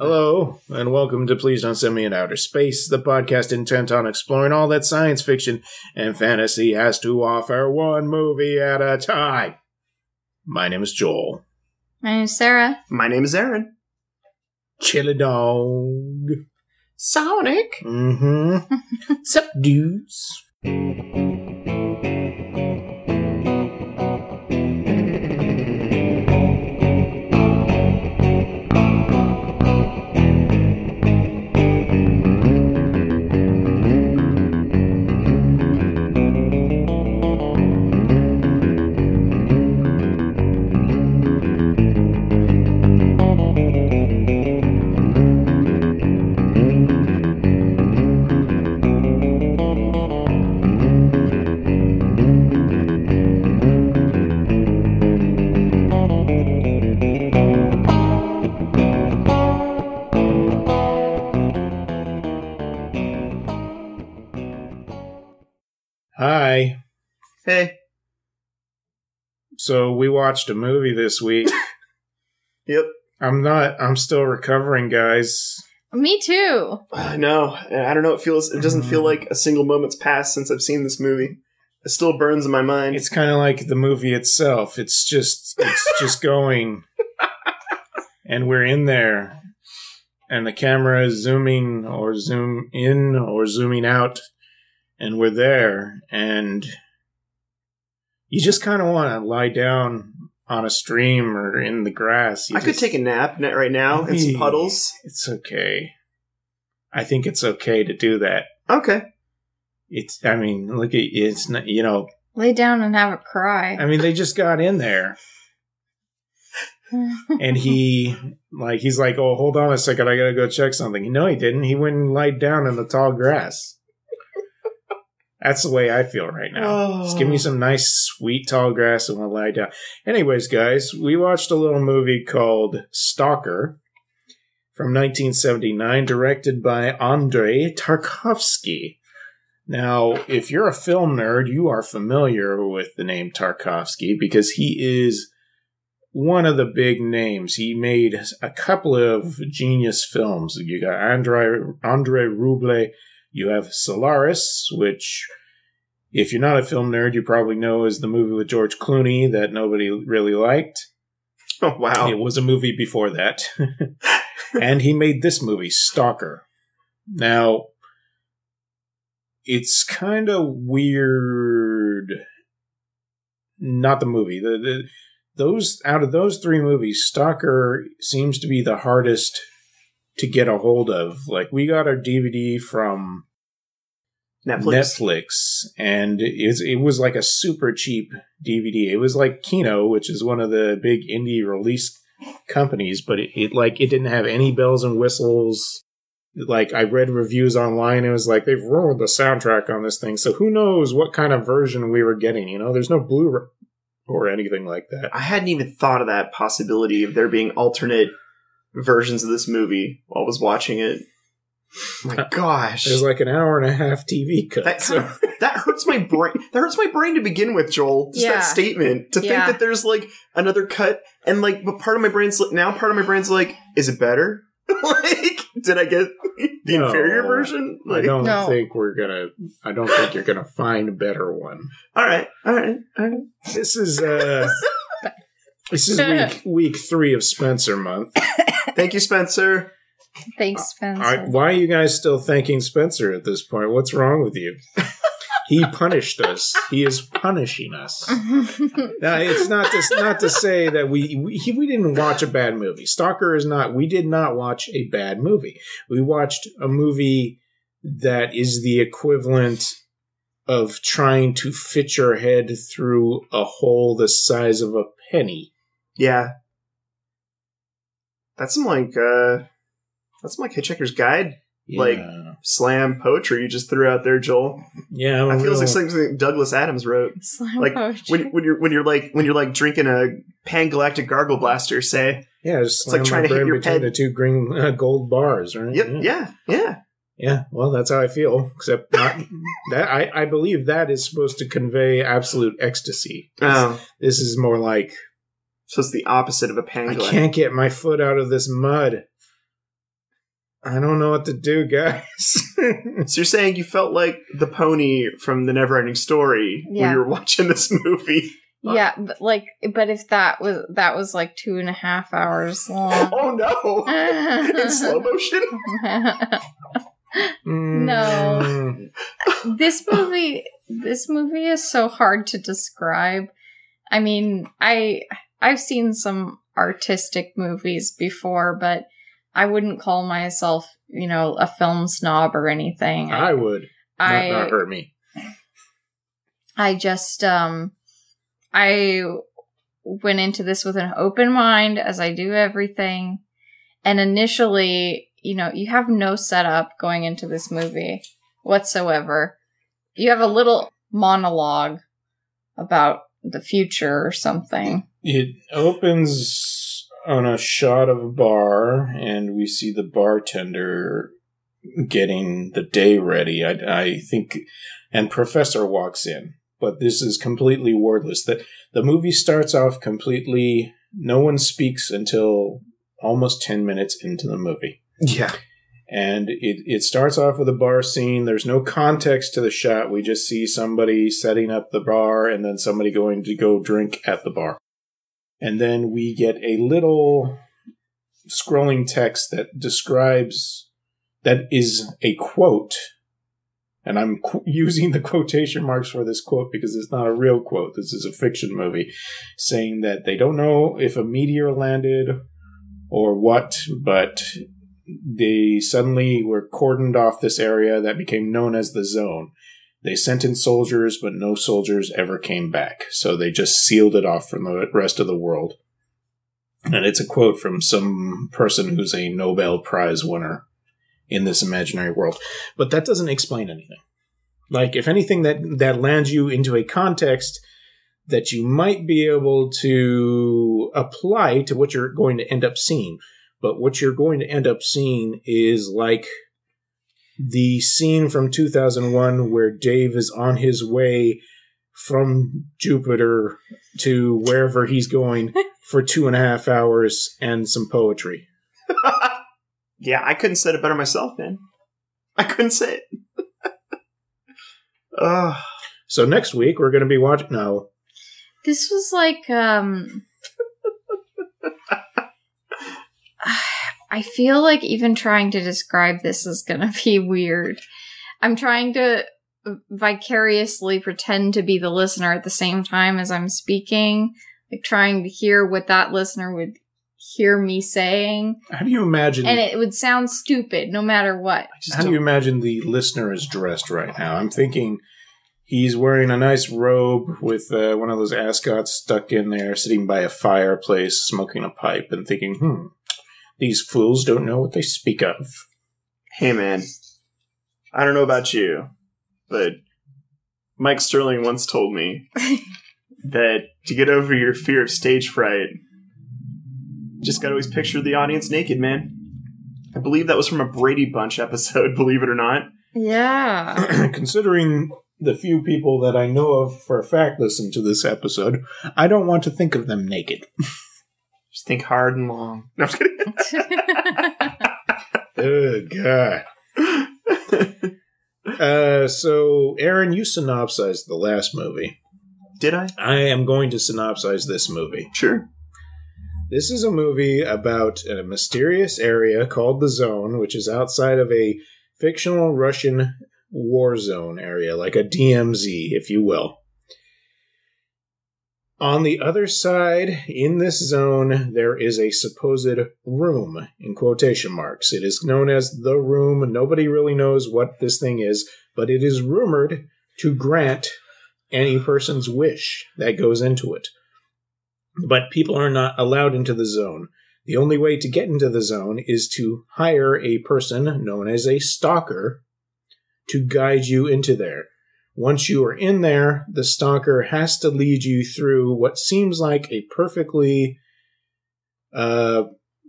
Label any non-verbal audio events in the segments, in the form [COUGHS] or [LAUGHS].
Hello, and welcome to Please Don't Send Me in Outer Space, the podcast intent on exploring all that science fiction and fantasy has to offer one movie at a time. My name is Joel. My name is Sarah. My name is Aaron. Chili dog. Sonic. Mm-hmm. [LAUGHS] Sup, dudes? Watched a movie this week. [LAUGHS] Yep. I'm not. I'm still recovering, guys. Me too. I know. I don't know. It feels. It doesn't feel Mm. like a single moment's passed since I've seen this movie. It still burns in my mind. It's kind of like the movie itself. It's just. It's [LAUGHS] just going, and we're in there, and the camera is zooming or zoom in or zooming out, and we're there, and you just kind of want to lie down on a stream or in the grass. You I could take a nap right now in some puddles. It's okay. I think it's okay to do that. Okay. It's. I mean, look at it's. Not, you know. Lay down and have a cry. I mean, they just got in there, [LAUGHS] and he like he's like, "Oh, hold on a second, I gotta go check something." No, he didn't. He went and lied down in the tall grass. That's the way I feel right now. Oh. Just give me oh. some nice, sweet, tall grass and we'll lie down. Anyways, guys, we watched a little movie called Stalker from 1979, directed by Andrei Tarkovsky. Now, if you're a film nerd, you are familiar with the name Tarkovsky because he is one of the big names. He made a couple of genius films. You got Andrei Andrei Rublev. You have Solaris, which, if you're not a film nerd, you probably know is the movie with George Clooney that nobody really liked. [LAUGHS] Oh wow. It was a movie before that. [LAUGHS] and he made this movie, Stalker. Now, it's kind of weird. Not the movie. The, the those out of those three movies, Stalker seems to be the hardest to get a hold of. Like we got our DVD from Netflix. Netflix, and it, it was like a super cheap DVD. It was like Kino, which is one of the big indie release companies, but it, it like it didn't have any bells and whistles. Like I read reviews online, it was like they've ruined the soundtrack on this thing. So who knows what kind of version we were getting? You know, there's no Blu-ray or anything like that. I hadn't even thought of that possibility of there being alternate versions of this movie while I was watching it. My [LAUGHS] gosh. There's like an hour and a half TV cut. That, so- that hurts my brain. That hurts my brain to begin with, Joel. Just Yeah. that statement to Yeah. think that there's like another cut, and like, but part of my brain's like, now part of my brain's like, is it better? [LAUGHS] like, did I get the No. inferior version? Like, I don't No. think we're gonna. I don't think you're gonna find a better one. all right, all right, all right. This is uh [LAUGHS] this is week week three of Spencer month. Thank you, Spencer. Thanks, Spencer. All right, why are you guys still thanking Spencer at this point? What's wrong with you? He punished us. He is punishing us. [LAUGHS] Now, it's not to not to say that we we, he- we didn't watch a bad movie. Stalker is not. We did not watch a bad movie. We watched a movie that is the equivalent of trying to fit your head through a hole the size of a penny. Yeah, that's some like uh, that's some like Hitchhiker's Guide Like- slam poetry you just threw out there, Joel. yeah, I'm I a feel real- like something Douglas Adams wrote. Slam like, poetry. when when you're when you're like when you're like drinking a pan galactic gargle blaster, say, yeah, just it's like trying to hit your between head. the two green uh, gold bars, right? "Yep, yeah, yeah." Yeah, well, that's how I feel. Except not, that I, I believe that is supposed to convey absolute ecstasy. Oh, This is more like so it's the opposite of a pan I can't get my foot out of this mud. I don't know what to do, guys. [LAUGHS] So you're saying you felt like the pony from the Neverending Story when you were [LAUGHS] watching this movie? Yeah, but like, but if that was that was like two and a half hours long. Oh no! [LAUGHS] In slow motion. No. Mm, this movie, this movie is so hard to describe. I mean, I I've seen some artistic movies before, but I wouldn't call myself, you know, a film snob or anything. I would. Not, I not hurt me. [LAUGHS] I just um I went into this with an open mind as I do everything. And initially, you know, you have no setup going into this movie whatsoever. You have a little monologue about the future or something. It opens on a shot of a bar, and we see the bartender getting the day ready. I, I think, and Professor walks in, but this is completely wordless. The the movie starts off completely. No one speaks until almost ten minutes into the movie. Yeah. and it, it starts off with a bar scene. There's no context to the shot. We just see somebody setting up the bar and then somebody going to go drink at the bar. And then we get a little scrolling text that describes that is a quote. And I'm qu- using the quotation marks for this quote because it's not a real quote. This is a fiction movie saying that they don't know if a meteor landed or what, but they suddenly were cordoned off this area that became known as the zone. They sent in soldiers, but no soldiers ever came back. So they just sealed it off from the rest of the world. And it's a quote from some person who's a Nobel Prize winner in this imaginary world. But that doesn't explain anything. Like, if anything, that, that lands you into a context that you might be able to apply to what you're going to end up seeing but what you're going to end up seeing is like the scene from 2001 where Dave is on his way from Jupiter to wherever he's going [LAUGHS] for two and a half hours and some poetry. [LAUGHS] yeah, I couldn't say it better myself, man. I couldn't say it. [LAUGHS] Ugh. So next week we're going to be watching. No, This was like um [SIGHS] [SIGHS] [SIGHS] I feel like even trying to describe this is going [LAUGHS] to be weird. I'm trying to vicariously pretend to be the listener at the same time as I'm speaking, like trying to hear what that listener would hear me saying, how do you imagine? and it would sound stupid no matter what. Just how do you imagine the listener is dressed right now? I'm thinking he's wearing a nice robe with uh, one of those ascots stuck in there, sitting by a fireplace, smoking a pipe, and thinking, "Hmm, these fools don't know what they speak of." Hey, man. I don't know about you, but Mike Sterling once told me [LAUGHS] that to get over your fear of stage fright, just gotta always picture the audience naked, man. I believe that was from a Brady Bunch episode, [LAUGHS] believe it or not. Yeah. [CLEARS THROAT] [CLEARS THROAT] Considering the few people that I know of for a fact listen to this episode, I don't want to think of them naked. [LAUGHS] Just think hard and long. No, I'm just kidding. [LAUGHS] Oh God. Uh, so, Aaron, you synopsized the last movie. Did I? I am going to synopsize this movie. Sure. This is a movie about a mysterious area called the Zone, which is outside of a fictional Russian war zone area, like a DMZ, if you will. On the other side, in this zone, there is a supposed room, in quotation marks. It is known as the room. Nobody really knows what this thing is, but it is rumored to grant any person's wish that goes into it but people are not allowed into the zone. The only way to get into the zone is to hire a person known as a stalker to guide you into there. Once you are in there, the stalker has to lead you through what seems like a perfectly uh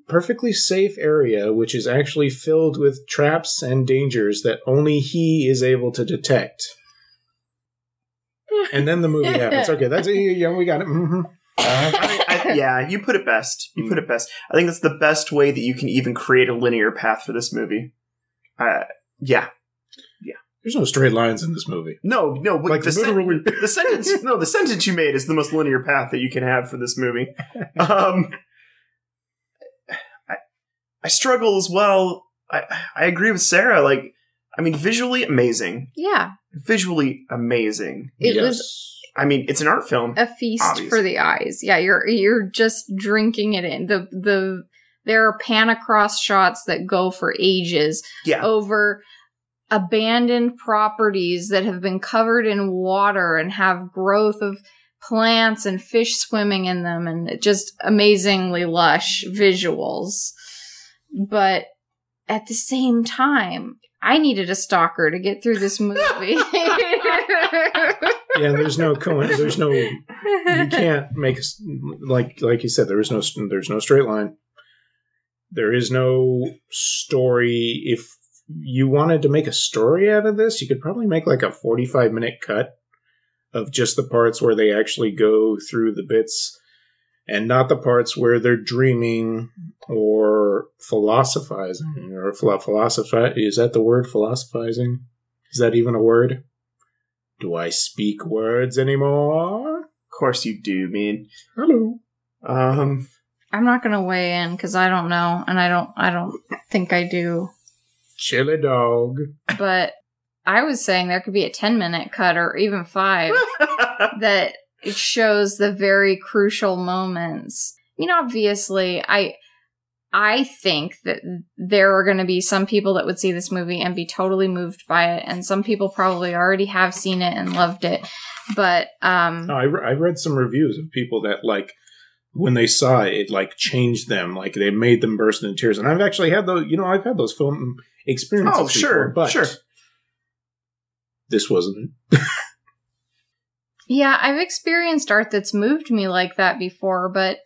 perfectly safe area which is actually filled with traps and dangers that only he is able to detect. And then the movie [LAUGHS] happens. Okay, that's it. yeah, we got it. hmm I, I, yeah, you put it best. You put it best. I think that's the best way that you can even create a linear path for this movie. Uh, yeah. There's no straight lines in this movie. No, no, but Like the, sen- the [LAUGHS] sentence no, the sentence you made is the most linear path that you can have for this movie. [LAUGHS] Um I I struggle as well. I I agree with Sarah, like I mean visually amazing. yeah, Visually amazing. it was I mean, it's an art film. a feast Obviously. for the eyes. Yeah, you're you're just drinking it in. The the there are pan across shots that go for ages Yeah. over abandoned properties that have been covered in water and have growth of plants and fish swimming in them and just amazingly lush visuals. But at the same time, I needed a stalker to get through this movie. Yeah, there's no co- there's no you can't make like like you said there is no there's no straight line. There is no story. If you wanted to make a story out of this, you could probably make like a 45 minute cut of just the parts where they actually go through the bits and not the parts where they're dreaming or philosophizing or philo- philosophi is that the word philosophizing? Is that even a word? Do I speak words anymore? Of course you do, man. Hello. Um I'm not gonna weigh in because I don't know, and I don't. I don't think I do. Chili dog. But I was saying there could be a 10 minute cut or even five [LAUGHS] that it shows the very crucial moments. I mean, obviously, I I think that there are going to be some people that would see this movie and be totally moved by it, and some people probably already have seen it and loved it. But um, No, I, re- I read some reviews of people that like when they saw it, it like changed them, like they made them burst into tears. And I've actually had those, you know, I've had those film experiences. Oh, sure, before, but sure. This wasn't it. [LAUGHS] Yeah, I've experienced art that's moved me like that before, but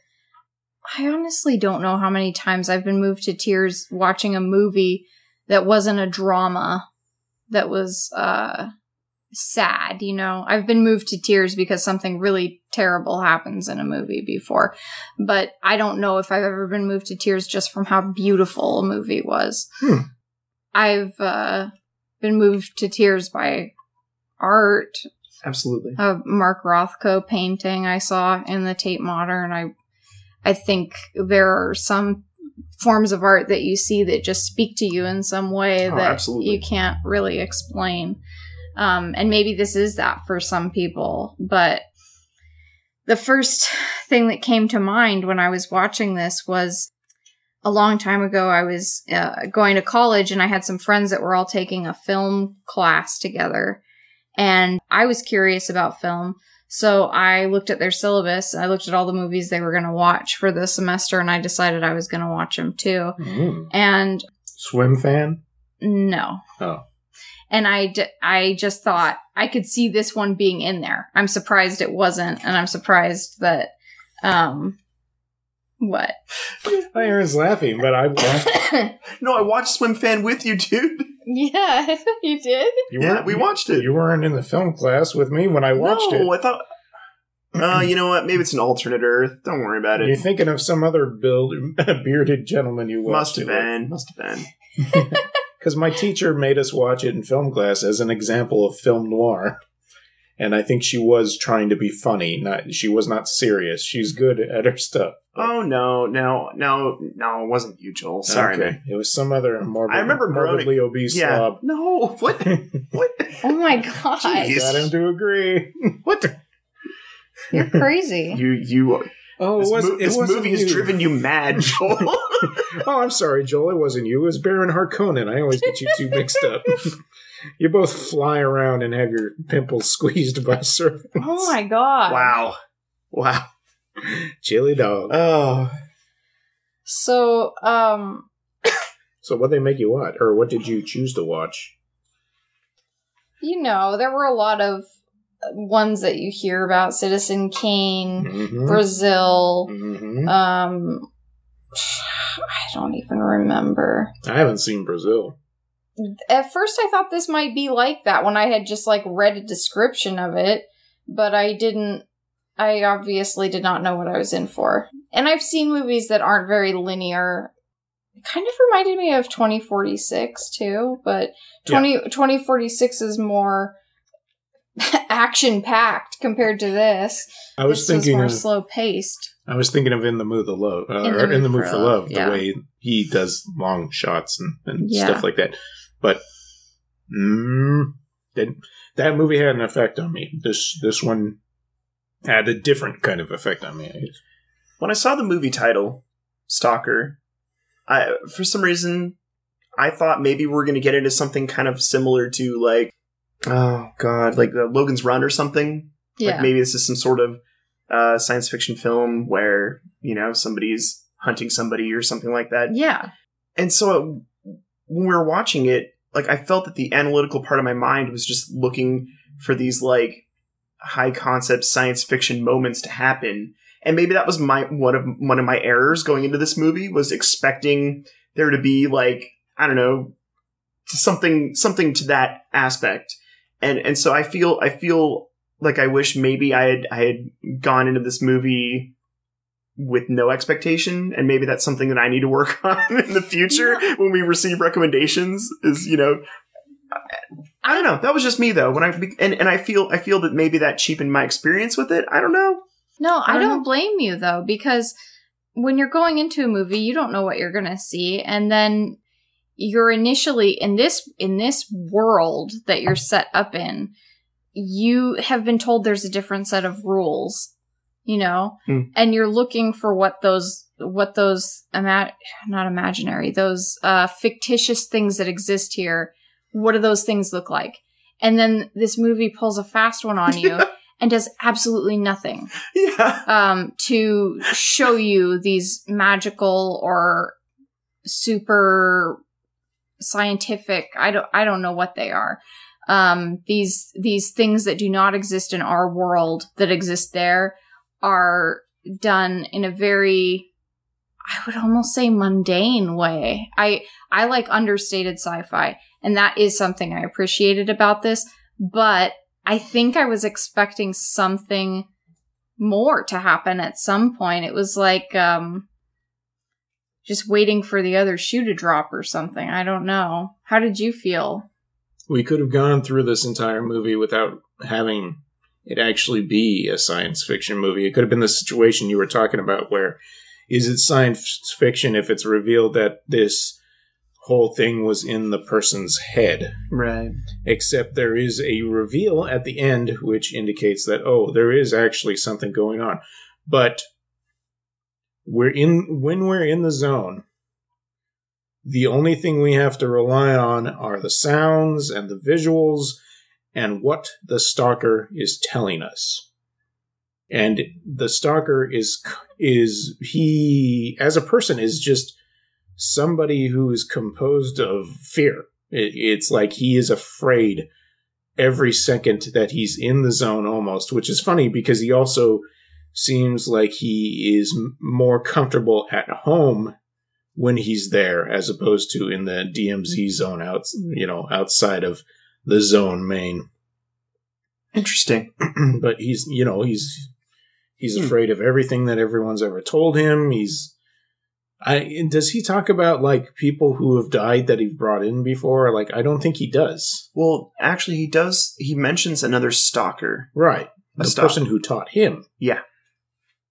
I honestly don't know how many times I've been moved to tears watching a movie that wasn't a drama that was uh sad, you know. I've been moved to tears because something really terrible happens in a movie before, but I don't know if I've ever been moved to tears just from how beautiful a movie was. Hmm. I've uh been moved to tears by art Absolutely. a Mark Rothko painting I saw in the Tate Modern. I I think there are some forms of art that you see that just speak to you in some way Oh, that absolutely. you can't really explain. Um, and maybe this is that for some people, but the first thing that came to mind when I was watching this was a long time ago. I was uh, going to college and I had some friends that were all taking a film class together and I was curious about film. So I looked at their syllabus. I looked at all the movies they were going to watch for the semester, and I decided I was going to watch them too. Mm. And Swimfan? no. Oh. And I, d- I just thought I could see this one being in there. I'm surprised it wasn't, and I'm surprised that, um, what? Aaron's laughing, but I [LAUGHS] No, I watched Swimfan with you, dude. yeah, [LAUGHS] you did. you yeah, we watched it. You weren't in the film class with me when I watched no, it. I thought. Uh, you know what? Maybe it's an alternate Earth. Don't worry about it. You're thinking of some other build, [LAUGHS] bearded gentleman you Must watched have it with. been. Must have been. Because my teacher made us watch it in film class as an example of film noir. And I think she was trying to be funny. Not she was not serious. She's good at her stuff. Oh no, no, no, no! It wasn't you, Joel. Sorry, Okay. man. It was some other morbid, I remember groaning. morbidly obese Yeah. slob. No. What? [LAUGHS] what? Oh my god, Jeez. Got him to agree. What? you're crazy. You you. Oh, This, it was, mo- it this wasn't movie has driven you mad, [LAUGHS] Joel. Oh, I'm sorry, Joel. It wasn't you. It was Baron Harkonnen. I always get you two mixed up. [LAUGHS] you both fly around and have your pimples squeezed by serpents. Oh my god. wow. Wow. Chili dog. Oh. So, um, [COUGHS] So, what they make you watch, or what did you choose to watch? you know, there were a lot of ones that you hear about Citizen Kane, Mm-hmm. Brazil, hmm um, I don't even remember. I haven't seen Brazil. At first, I thought this might be like that when I had just like read a description of it, but I didn't I obviously did not know what I was in for. And I've seen movies that aren't very linear. It kind of reminded me of 2046 too, but 20, 2046 is more [LAUGHS] action packed compared to this. I was this thinking more of slow paced. I was thinking of In the Mood for Love, uh, In the or In the Mood Mood for for Love, Love, yeah. the way he does long shots and, and Yeah. stuff like that. But mm, that that movie had an effect on me. This this one had a different kind of effect on me. I when I saw the movie title, Stalker, I for some reason I thought maybe we are going to get into something kind of similar to like oh god, like the Logan's Run or something. Yeah. Like maybe this is some sort of uh, science fiction film where you know somebody's hunting somebody or something like that. yeah. And so when we were watching it, like I felt that the analytical part of my mind was just looking for these like high concept science fiction moments to happen. And maybe that was my one of one of my errors going into this movie was expecting there to be like I don't know something something to that aspect. And and so I feel I feel like I wish maybe I had I had gone into this movie with no expectation and maybe that's something that I need to work [LAUGHS] on in the future when we receive recommendations is you know I don't know. That was just me though. When I and, and I feel I feel that maybe that cheapened my experience with it. I don't know. No, I I don't don't blame you though, because when you're going into a movie, you don't know what you're gonna see, and then you're initially in this in this world that you're set up in, you have been told there's a different set of rules, you know, Hmm. and you're looking for what those what those ima- not imaginary those uh fictitious things that exist here. What do those things look like? And then this movie pulls a fast one on you [LAUGHS] and does absolutely nothing yeah um, to show you these magical or super scientific. I don't. I don't know what they are. Um, these these things that do not exist in our world that exist there are done in a very I would almost say mundane way. I I like understated sci-fi and that is something I appreciated about this, but I think I was expecting something more to happen at some point. It was like um just waiting for the other shoe to drop or something. I don't know. How did you feel? We could have gone through this entire movie without having it actually be a science fiction movie. It could have been the situation you were talking about where is it science fiction if it's revealed that this whole thing was in the person's head? right Except there is a reveal at the end which indicates that, oh, there is actually something going on. But we're in when we're in the zone, the only thing we have to rely on are the sounds and the visuals and what the stalker is telling us. And the stalker is is he as a person is just somebody who is composed of fear. It, it's like he is afraid every second that he's in the zone almost, which is funny because he also seems like he is more comfortable at home when he's there as opposed to in the DMZ zone out, you know, outside of the zone main. interesting [CLEARS THROAT] but he's, you know, he's he's Hmm. afraid of everything that everyone's ever told him. He's I does he talk about like people who have died that he's brought in before? Like I don't think he does. well actually he does he mentions another stalker Right. A The stalk. person who taught him.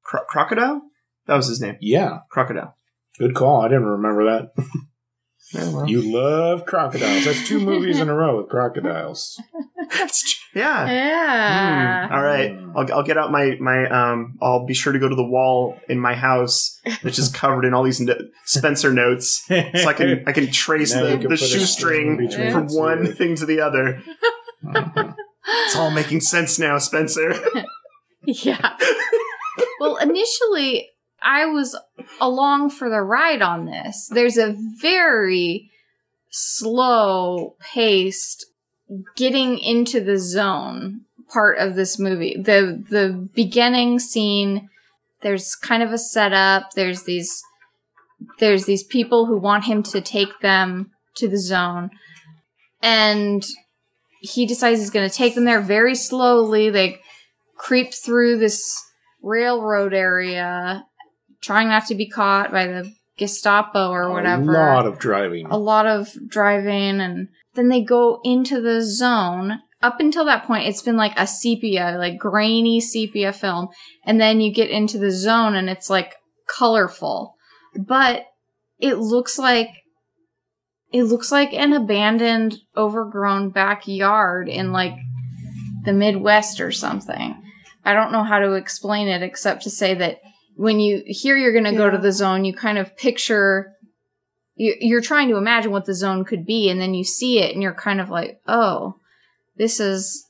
Cro- crocodile that was his name Yeah. crocodile Good call. I didn't remember that. [LAUGHS] Yeah, well. You love crocodiles. That's two movies in a row with crocodiles. [LAUGHS] That's tr- yeah Yeah. Hmm. All right, I'll, I'll get out my my um. I'll be sure to go to the wall in my house that's just covered in all these no- Spencer notes, so I can [LAUGHS] I can trace Now the, can the shoestring string from one two. thing to the other. It's all making sense now, Spencer. Yeah. Well, initially, I was along for the ride on this. There's a very slow paced getting into the zone part of this movie. The the beginning scene there's kind of a setup. There's these there's these people who want him to take them to the zone. And he decides he's going to take them there very slowly. They creep through this railroad area, trying not to be caught by the Gestapo or whatever. A lot of driving. a lot of driving and then they go into the zone up until that point it's been like a sepia like grainy sepia film and then you get into the zone and it's like colorful but it looks like it looks like an abandoned overgrown backyard in like the midwest or something i don't know how to explain it except to say that when you hear you're going to go to the zone you kind of picture you- you're trying to imagine what the zone could be and then you see it and you're kind of like oh this is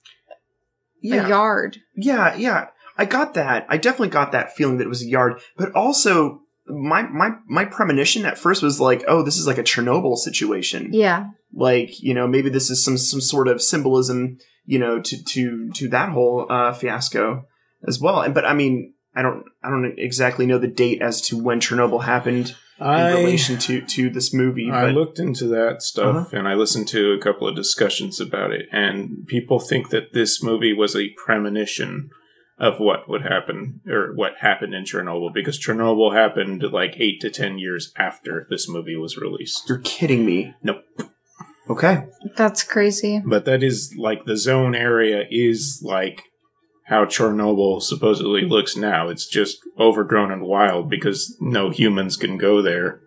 Yeah. a yard Yeah, yeah. I got that. I definitely got that feeling that it was a yard, but also my my my premonition at first was like, oh, this is like a Chernobyl situation. yeah Like, you know, maybe this is some some sort of symbolism, you know, to to to that whole uh, fiasco as well. And but I mean, I don't I don't exactly know the date as to when Chernobyl happened in relation to to this movie, I but looked into that stuff Uh-huh. and I listened to a couple of discussions about it, and people think that this movie was a premonition of what would happen or what happened in Chernobyl because Chernobyl happened like eight to ten years after this movie was released. you're kidding me. Nope. Okay. that's crazy But that is like the zone area is like how Chernobyl supposedly looks now. It's just overgrown and wild because no humans can go there.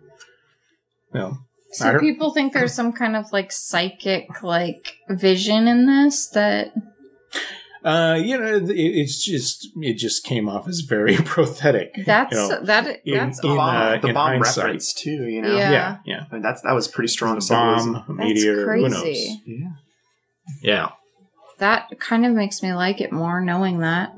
Well, I so heard- people think there's some kind of like psychic like vision in this that Uh, you know, it, it's just it just came off as very [LAUGHS] prosthetic. that's you know, that in- that's in, uh, the in bomb hindsight. reference too, you know. Yeah. yeah, yeah. I mean, that's that was pretty strong Bomb, symbolism. a That's meteor, who knows? Yeah. Yeah. that kind of makes me like it more knowing that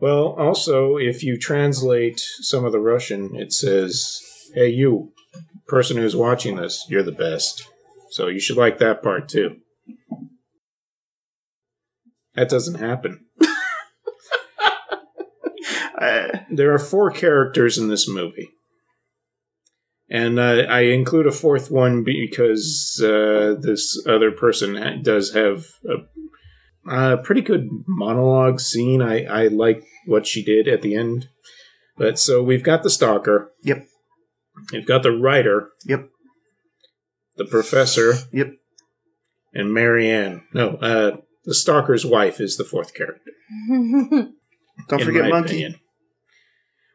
Well, also, if you translate some of the Russian, it says, "Hey, you, person who's watching this, you're the best." So you should like that part too. That doesn't happen. [LAUGHS] Uh, There are four characters in this movie. And uh, I include a fourth one because uh, this other person ha- does have a, a pretty good monologue scene. I, I like what she did at the end. But so we've got the stalker. Yep. We've got the writer. Yep. The professor. Yep. And Marianne. No, uh, the stalker's wife is the fourth character. [LAUGHS] don't forget Monkey. opinion.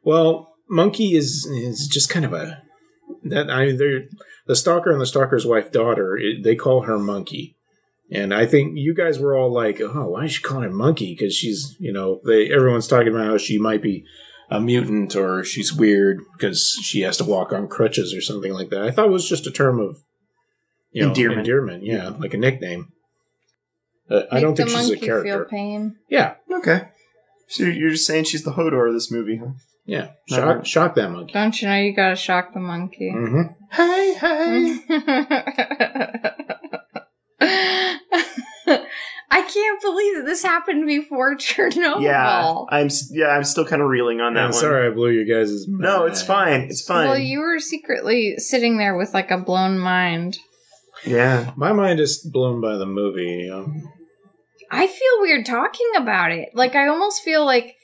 Well, Monkey is is just kind of a that I they're the stalker and the stalker's wife daughter. It, they call her Monkey, and I think you guys were all like, "Oh, why is she calling her Monkey?" Because she's you know they everyone's talking about how she might be a mutant or she's weird because she has to walk on crutches or something like that. I thought it was just a term of you know Endearment. endearment, yeah, like a nickname. Uh, I don't think she's a monkey feel character. pain Yeah, Okay. So you're just saying she's the Hodor of this movie, huh? yeah, Not shock, right. shock that monkey. don't you know you gotta shock the monkey hmm Hey, hey. [LAUGHS] I can't believe that this happened before [LAUGHS] Chernobyl. Yeah, I'm yeah, I'm still kind of reeling on that I'm one. sorry I blew you guys' No, it's fine. It's fine. Well, you were secretly sitting there with like a blown mind. yeah. My mind is blown by the movie. You know? I feel weird talking about it. Like I almost feel like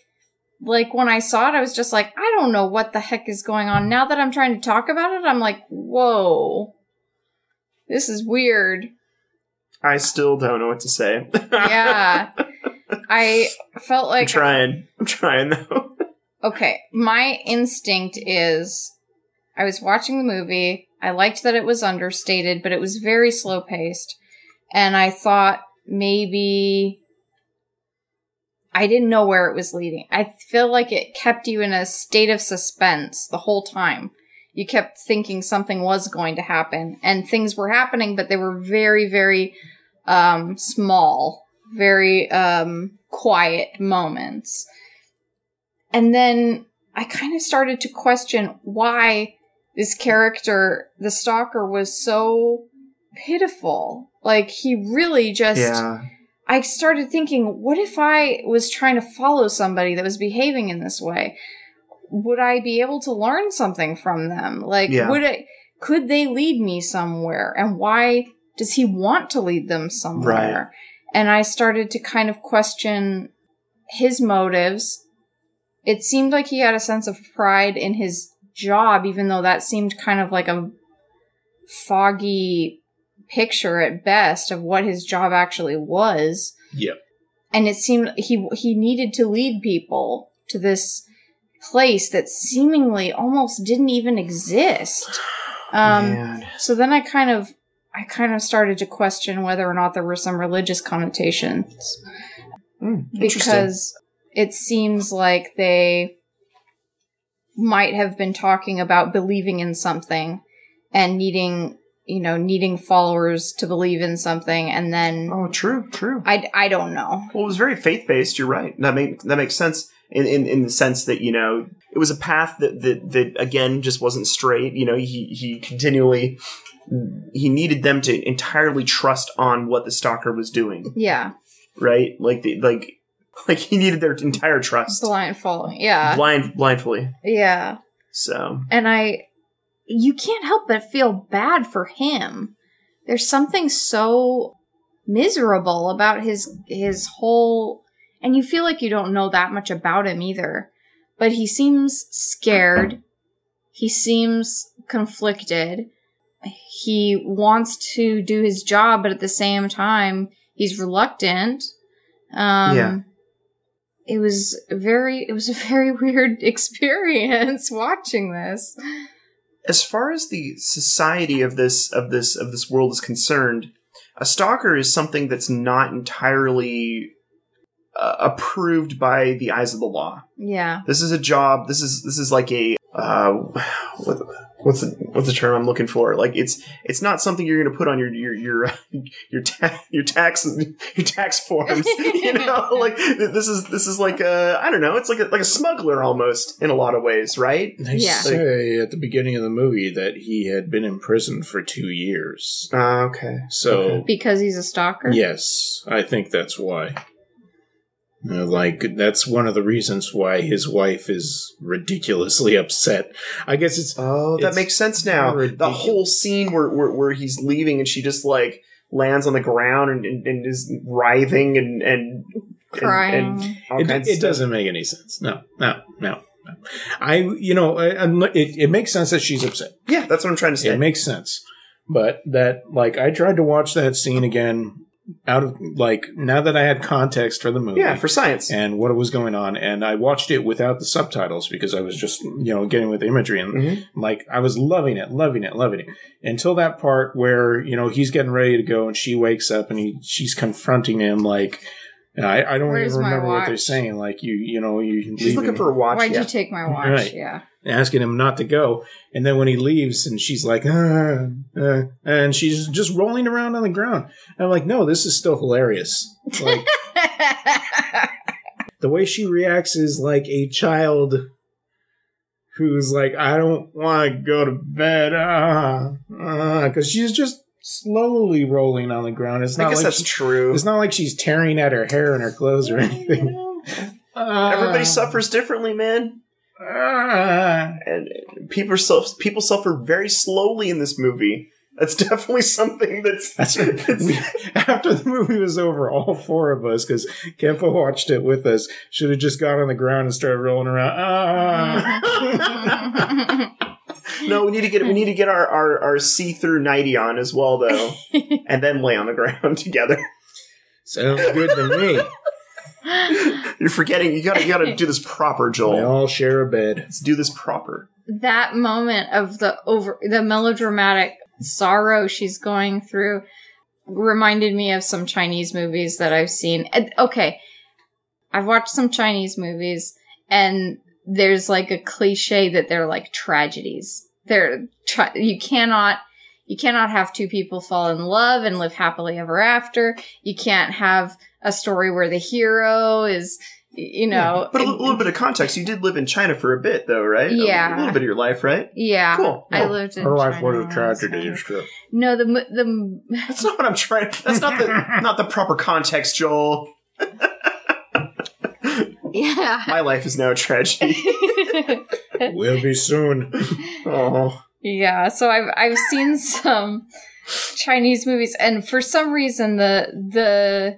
like when I saw it I was just like I don't know what the heck is going on. Now that I'm trying to talk about it, I'm like, "Whoa. This is weird." I still don't know what to say. [LAUGHS] Yeah. I felt I'm like trying. I'm trying though. Okay, my instinct is I was watching the movie. I liked that it was understated, but it was very slow paced. And I thought maybe I didn't know where it was leading. I feel like it kept you in a state of suspense the whole time. You kept thinking something was going to happen and things were happening, but they were very, very um, small, very um, quiet moments. And then I kind of started to question why this character, the stalker, was so pitiful. Like, he really just. yeah. I started thinking, what if I was trying to follow somebody that was behaving in this way? Would I be able to learn something from them? Like, Yeah. would I, could they lead me somewhere? And why does he want to lead them somewhere? Right. And I started to kind of question his motives it seemed like he had a sense of pride in his job, even though that seemed kind of like a foggy picture at best of what his job actually was. Yep. And it seemed he he needed to lead people to this place that seemingly almost didn't even exist. [SIGHS] Um, so then I kind of I kind of started to question whether or not there were some religious connotations interesting. because it seems like they might have been talking about believing in something and needing you know needing followers to believe in something and then Oh, true, true. I, I don't know Well, it was very faith based. You're right. That make that makes sense in, in in the sense that you know it was a path that that that again just wasn't straight. You know, he he continually he needed them to entirely trust on what the stalker was doing. yeah Right, like the like [LAUGHS] like he needed their entire trust, blind following yeah blind blindfully. yeah So and I you can't help but feel bad for him. There's something so miserable about his his whole and you feel like you don't know that much about him either. But he seems scared. He seems conflicted. He wants to do his job, but at the same time, he's reluctant. Um Yeah. It was very it was a very [LAUGHS] weird [LAUGHS] experience watching this. As far as the society of this of this of this world is concerned, a stalker is something that's not entirely uh, approved by the eyes of the law. Yeah. This is a job. This is this is like a uh, what, what's the, what's the term I'm looking for? Like it's it's not something you're going to put on your your your [LAUGHS] your, ta- your tax [LAUGHS] your tax forms. you know, [LAUGHS] like this is this is like a I don't know. It's like a, like a smuggler almost in a lot of ways, right? They Yeah. say at the beginning of the movie that he had been in prison for two years. Uh, okay. So, Okay. Because he's a stalker? yes, I think that's why. You know, like, that's one of the reasons why his wife is ridiculously [LAUGHS] upset. I guess it's. Oh, that It's makes sense now. The whole scene where, where where he's leaving and she just like lands on the ground and, and, and is writhing and and Crying. and, and all It, it doesn't make any sense. No, no, no. no. I, you know, I, it, it makes sense that she's upset. Yeah, that's what I'm trying to say. It makes sense. But that, like, I tried to watch that scene again out of, like, now that I had context for the movie. yeah, for science. and what was going on, and I watched it without the subtitles because I was just, you know, getting with the imagery, and Mhm. like I was loving it, loving it, loving it, until that part where you know he's getting ready to go, and she wakes up, and he she's confronting him like. I, I don't Where's even remember what they're saying. Like you, you know, you She's leaving- looking for a watch. Why'd yeah. you take my watch? Right. Yeah. asking him not to go. And then when he leaves, and she's like, ah, uh, and she's just rolling around on the ground. And I'm like, no, this is still hilarious. Like [LAUGHS] the way she reacts is like a child who's like, I don't want to go to bed, ah, because she's just slowly rolling on the ground. It's I not guess like that's she- true. it's not like she's tearing at her hair and her clothes or anything. [LAUGHS] Everybody Ah, suffers differently, man. ah. And people self people suffer very slowly in this movie. That's [LAUGHS] definitely something that's That's right. We, after the movie was over, all four of us, because Kempo watched it with us, should have just got on the ground and started rolling around. Ah. [LAUGHS] No, we need to get we need to get our, our, our see through nighty on as well though. [LAUGHS] and then lay on the ground [LAUGHS] together. Sounds good to me. [LAUGHS] You're forgetting you gotta you gotta do this proper, Joel. We all share a bed. Let's do this proper. that moment of the over the melodramatic sorrow she's going through reminded me of some Chinese movies that I've seen. Okay, I've watched some Chinese movies, and there's like a cliche that they're like tragedies. They're tra- you cannot you cannot have two people fall in love and live happily ever after. You can't have a story where the hero is you know But a li- little bit of context, you did live in China for a bit though, right? Yeah. A, little bit of your life, right? yeah Cool. I No, lived in Her life China was a when I was tragedy. younger. No, the the That's not what I'm trying that's not the [LAUGHS] not the proper context, Joel. [LAUGHS] [LAUGHS] yeah. My life is now a tragedy. [LAUGHS] We'll be soon. oh. yeah, so I've I've seen some Chinese movies and for some reason the the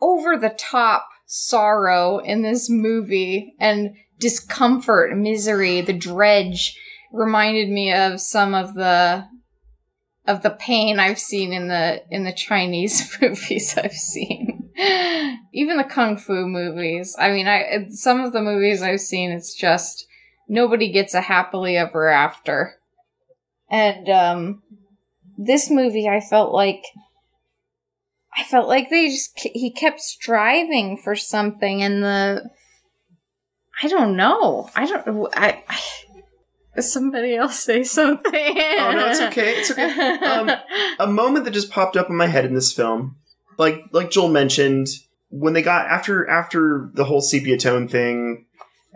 over the top sorrow in this movie and discomfort, misery, the dredge reminded me of some of the of the pain I've seen in the in the Chinese [LAUGHS] movies I've seen. [GASPS] Even the kung fu movies. I mean, I some of the movies I've seen it's just nobody gets a happily ever after. And um this movie I felt like I felt like they just he kept striving for something and the I don't know. I don't I, I [SIGHS] somebody else say something. Oh no, it's okay. It's okay. [LAUGHS] Um, a moment that just popped up in my head in this film, like like Joel mentioned, when they got after after the whole sepia tone thing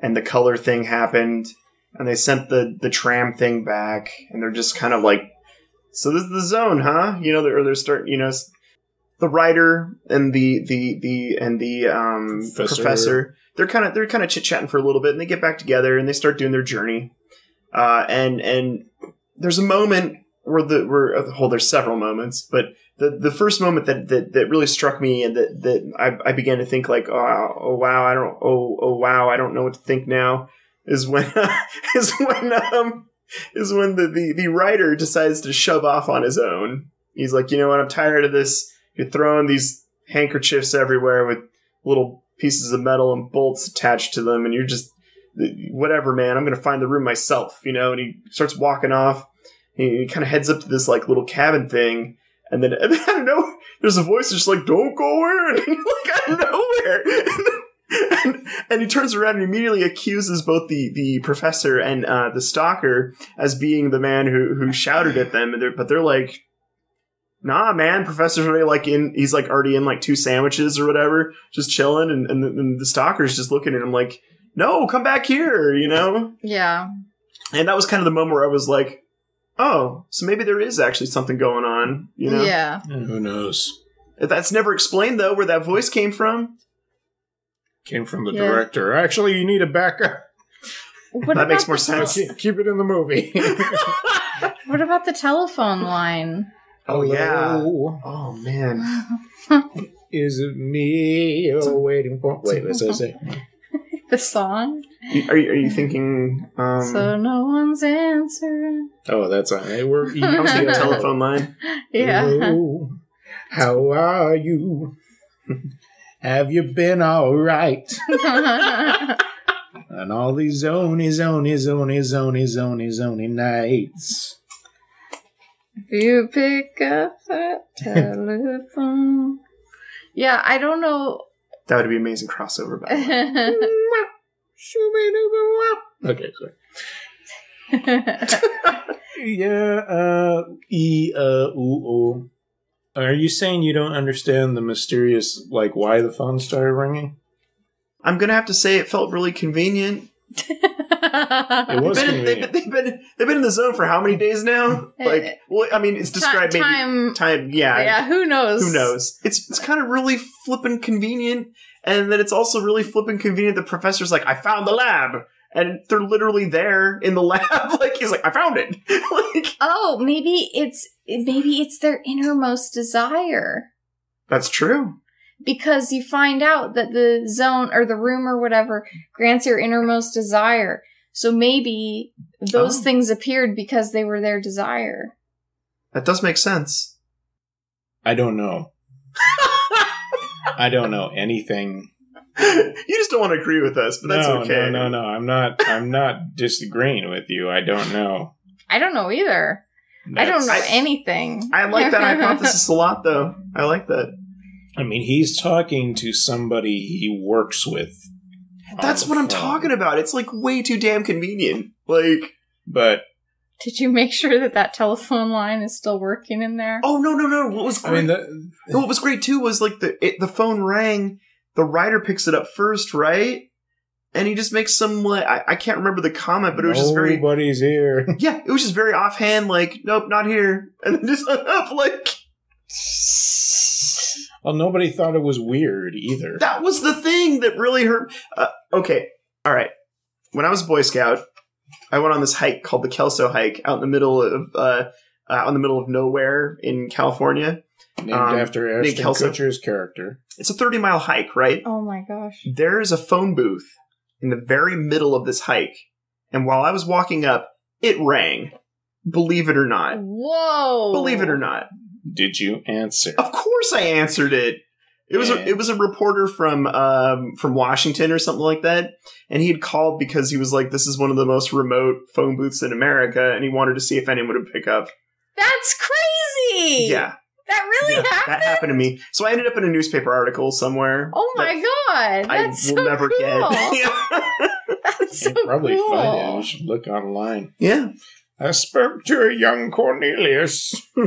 and the color thing happened, and they sent the the tram thing back, and they're just kind of like, so this is the zone, huh? You know, they're they're starting, you know. The writer and the the the and the um, Professor. professor, they're kind of they're kind of chit chatting for a little bit, and they get back together and they start doing their journey. Uh, and and there's a moment where the where oh, there's several moments, but the the first moment that that, that really struck me and that that I, I began to think like oh, oh wow I don't oh oh wow I don't know what to think now is when [LAUGHS] is when um is when the, the the writer decides to shove off on his own. He's like, you know what, I'm tired of this. You're throwing these handkerchiefs everywhere with little pieces of metal and bolts attached to them, and you're just whatever, man. I'm gonna find the room myself, you know. And he starts walking off. He, he kind of heads up to this like little cabin thing, and then, [LAUGHS] and then I don't know. There's a voice that's just like, "Don't go in!" [LAUGHS] like out of nowhere. [LAUGHS] And, and, he turns around and immediately accuses both the, the professor and uh, the stalker as being the man who, who shouted at them. They're, but they're like, nah, man, professor's already like in, he's like already in like two sandwiches or whatever, just chilling. And, and, the, and the stalker's just looking at him like, no, come back here, you know? Yeah. And that was kind of the moment where I was like, oh, so maybe there is actually something going on, you know? Yeah. Who knows? That's never explained though, where that voice came from. Came from the Yeah. director. Actually, you need a backup. What That makes more sense. Keep, keep it in the movie. [LAUGHS] What about the telephone line? Oh, yeah. Hello, Oh man. [LAUGHS] Is it me you're waiting for? Wait, what's that [LAUGHS] say? The song? Are you, are you thinking? Um, so no one's answering. Oh, that's on. Hey, we're I was thinking telephone line. Yeah. Hello, how are you? Have you been all right? [LAUGHS] And all these zony, zony, zony, zony, zony, zony nights. if you pick up that telephone. Yeah, I don't know. That would be amazing crossover. By the way. [LAUGHS] Okay, sorry. [LAUGHS] Yeah, uh, e, uh, ooh, ooh. Are you saying you don't understand the mysterious, like, why the phone started ringing? I'm gonna have to say it felt really convenient. It was They've been, they've, convenient. they've been they've been in the zone for how many days now? Like, well, I mean, it's described maybe time. time. Yeah, Yeah, who knows? who knows? It's it's kind of really flippin' convenient, and then it's also really flippin' convenient. The professor's like, "I found the lab," and they're literally there in the [LAUGHS] lab. like he's like, "I found it." [LAUGHS] like Oh, maybe it's maybe it's their innermost desire. that's true. because you find out that the zone or the room or whatever grants your innermost desire. So maybe those Oh. things appeared because they were their desire. That does make sense. I don't know. I don't know anything. you just don't want to agree with us, but that's no, okay. no, no, no. I'm not. I'm not disagreeing with you. I don't know. I don't know either. I don't know I- anything. I like that hypothesis [LAUGHS] a lot, though. I like that. I mean, he's talking to somebody he works with. That's the what I'm phone. talking about. It's like way too damn convenient. Like, But Did you make sure that that telephone line is still working in there? oh no, no, no. What was I great? mean, the, No, what was great too was like the it, the phone rang. The writer picks it up first, right? And he just makes some like I, I can't remember the comment, but it was just very nobody's here. [LAUGHS] yeah, it was just very offhand, like nope, not here, and then just [LAUGHS] hung up. Like Well, nobody thought it was weird either. that was the thing that really hurt. Uh, okay, all right. When I was a Boy Scout, I went on this hike called the Kelso hike out in the middle of uh, uh, out in the middle of nowhere in California. Named Um, after Nick Ashton Kelso. Kutcher's character. It's a 30 mile hike, right? Oh my gosh. There's a phone booth in the very middle of this hike. And while I was walking up, it rang. Believe it or not. Whoa. Believe it or not. Did you answer? Of course I answered it. It was a, it was a reporter from um, from Washington or something like that, and he had called because he was like, "This is one of the most remote phone booths in America," and he wanted to see if anyone would pick up. That's crazy. Yeah, That really yeah, happened. that happened to me. So I ended up in a newspaper article somewhere. Oh my that god. I That's will [LAUGHS] so never cool. get. That's so You'll probably cool. find it. You should look online. yeah. I spoke to a young Cornelius. [LAUGHS]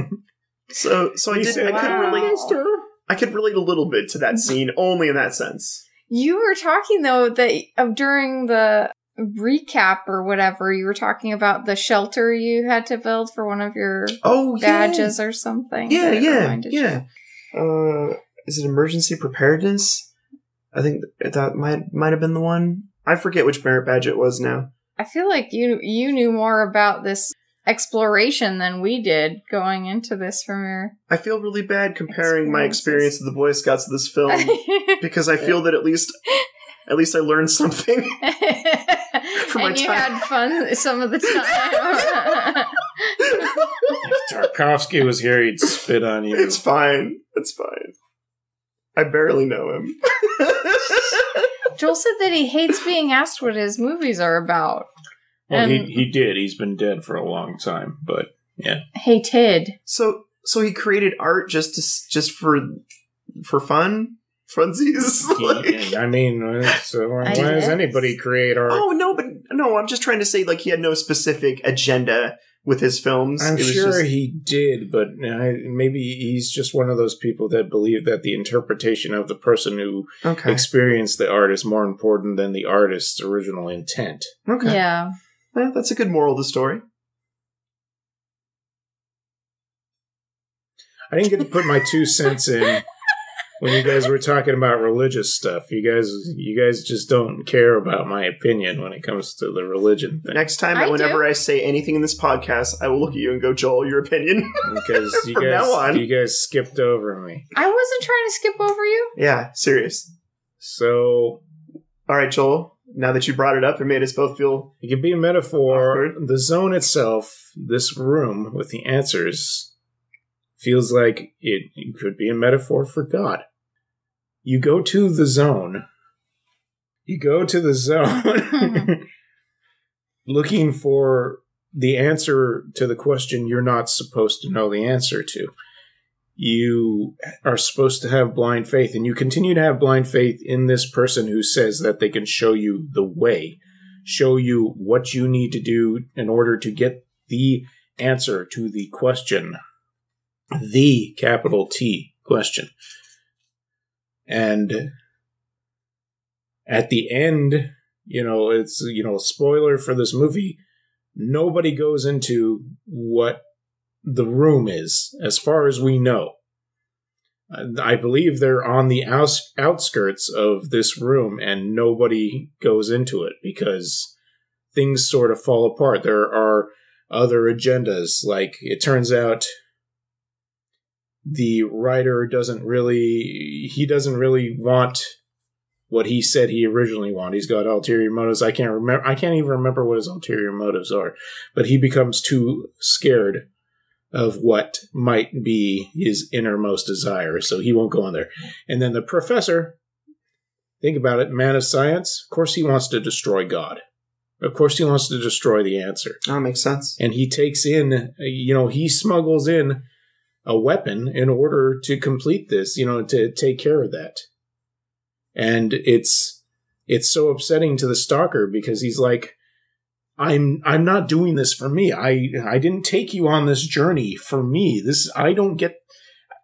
So so I did. said, I could Wow. relate. "Mister." I could relate a little bit to that scene, only in that sense. You were talking though that of during the recap or whatever, you were talking about the shelter you had to build for one of your Oh badges or something. Yeah, yeah, yeah. Uh, is it emergency preparedness? I think that might might have been the one. I forget which merit badge it was now. I feel like you you knew more about this exploration than we did going into this from your I feel really bad comparing my experience of the Boy Scouts to this film [LAUGHS] because I feel that at least at least I learned something. [LAUGHS] For my and you time. had fun some of the time. If Tarkovsky was here, he'd spit on you. It's fine. It's fine. I barely know him. [LAUGHS] Joel said that he hates being asked what his movies are about. Well, and- he, he did. He's been dead for a long time, but yeah. Hey Ted. so so he created art just to just for for fun, funsies. [LAUGHS] Like- he, I mean, so why I does anybody create art? Oh no, but no, I'm just trying to say like he had no specific agenda with his films. I'm It was sure just- he did, but I, maybe he's just one of those people that believe that the interpretation of the person who okay. experienced the art is more important than the artist's original intent. okay. Yeah. Well, that's a good moral of the story. I didn't get to put my two cents in [LAUGHS] when you guys were talking about religious stuff. You guys, you guys just don't care about my opinion when it comes to the religion thing. Next time, I whenever do. I say anything in this podcast, I will look at you and go, Joel, your opinion. because [LAUGHS] you From guys, now on. you guys skipped over me. I wasn't trying to skip over you. yeah, serious. So All right, Joel. Now that you brought it up, it made us both feel. it could be a metaphor. Awkward. The zone itself, this room with the answers, feels like it, it could be a metaphor for God. You go to the zone. You go to the zone [LAUGHS] looking for the answer to the question you're not supposed to know the answer to. You are supposed to have blind faith, and you continue to have blind faith in this person who says that they can show you the way, show you what you need to do in order to get the answer to the question, the capital T question. And at the end, you know, it's, you know, a spoiler for this movie, nobody goes into what the room is, as far as we know. I believe they're on the outs- outskirts of this room, and nobody goes into it because things sort of fall apart. There are other agendas. Like, it turns out the writer doesn't really, he doesn't really want what he said he originally wanted. He's got ulterior motives. I can't remember. I can't even remember what his ulterior motives are. But he becomes too scared of what might be his innermost desire, so he won't go in there. And then the professor, think about it, man of science. Of course, he wants to destroy God. Of course, he wants to destroy the answer. That makes sense. And he takes in, you know, he smuggles in a weapon in order to complete this, you know, to take care of that and it's it's so upsetting to the stalker because he's like i'm i'm not doing this for me. I i didn't take you on this journey for me. This i don't get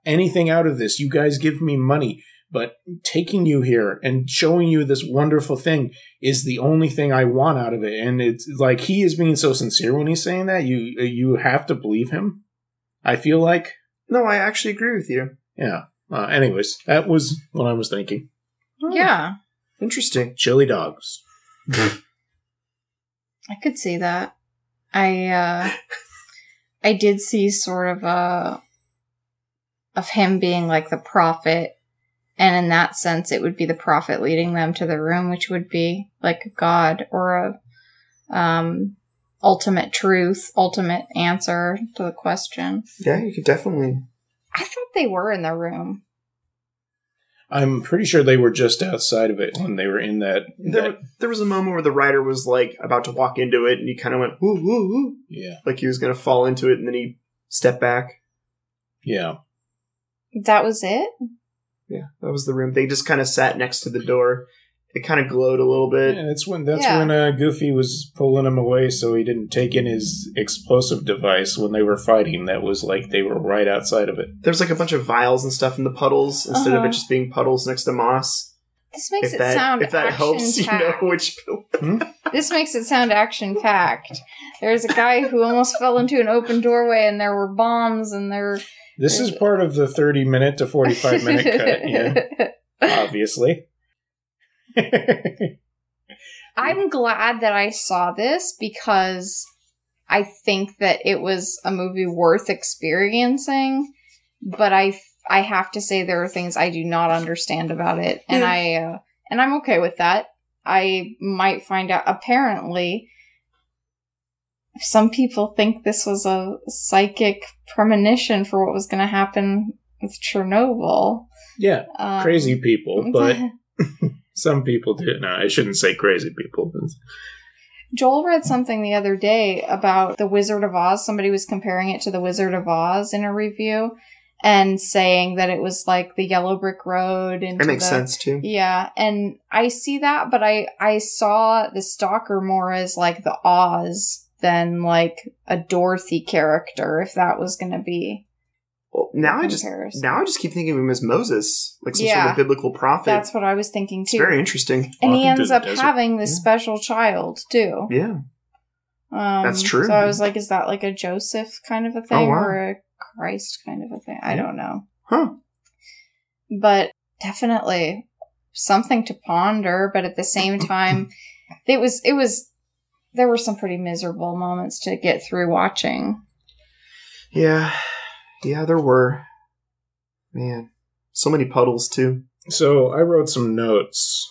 anything out of this. You guys give me money but taking you here and showing you this wonderful thing is the only thing i want out of it. And it's like he is being so sincere when he's saying that. You you have to believe him i feel like. No, I actually agree with you. yeah. Uh, anyways that was what i was thinking. Yeah, Interesting. chili dogs [LAUGHS] I could see that. I uh [LAUGHS] I did see sort of a of him being like the prophet, and in that sense, it would be the prophet leading them to the room, which would be like a god or a um, ultimate truth, ultimate answer to the question. Yeah, you could definitely. I thought they were in the room. I'm pretty sure they were just outside of it when they were in that. There, that there was a moment where the writer was like about to walk into it, and he kind of went woo woo woo, yeah, like he was going to fall into it, and then he stepped back. yeah. That was it. Yeah, that was the room. They just kind of sat next to the door. It kind of glowed a little bit. Yeah, that's when that's Yeah. when uh, Goofy was pulling him away, so he didn't take in his explosive device when they were fighting. That was like they were right outside of it. There's like a bunch of vials and stuff in the puddles instead of Uh-huh. it just being puddles next to moss. This makes if it that sound if that helps, [LAUGHS] you know action-packed. which. This makes it sound action packed. There's a guy who almost fell into an open doorway, and there were bombs, and there. This is part of the thirty minute to forty five minute cut. Yeah, [LAUGHS] obviously. I'm glad that I saw this because I think that it was a movie worth experiencing, but I I have to say there are things I do not understand about it, and I uh, and I'm okay with that. I might find out. Apparently, some people think this was a psychic premonition for what was going to happen with Chernobyl. yeah, Um, crazy people, but [LAUGHS] [LAUGHS] some people do. No, I shouldn't say crazy people. Joel read something the other day about The Wizard of Oz. Somebody was comparing it to The Wizard of Oz in a review and saying that it was like the yellow brick road and That makes sense too. Yeah, and I see that, but I I saw the stalker more as like the Oz than like a Dorothy character if that was going to be. Well, now I just comparison. now I just keep thinking of him as Moses, like some sort of biblical prophet. That's what I was thinking it's too. very interesting. and he Walking through ends up desert. having this Yeah. special child too. Yeah, Um, That's true. So I was like, is that like a Joseph kind of a thing Oh, wow. or a Christ kind of a thing? I don't know. huh? But definitely something to ponder. But at the same [LAUGHS] time, it was, it was, there were some pretty miserable moments to get through watching. Yeah, yeah, there were. Man, so many puddles too. So I wrote some notes.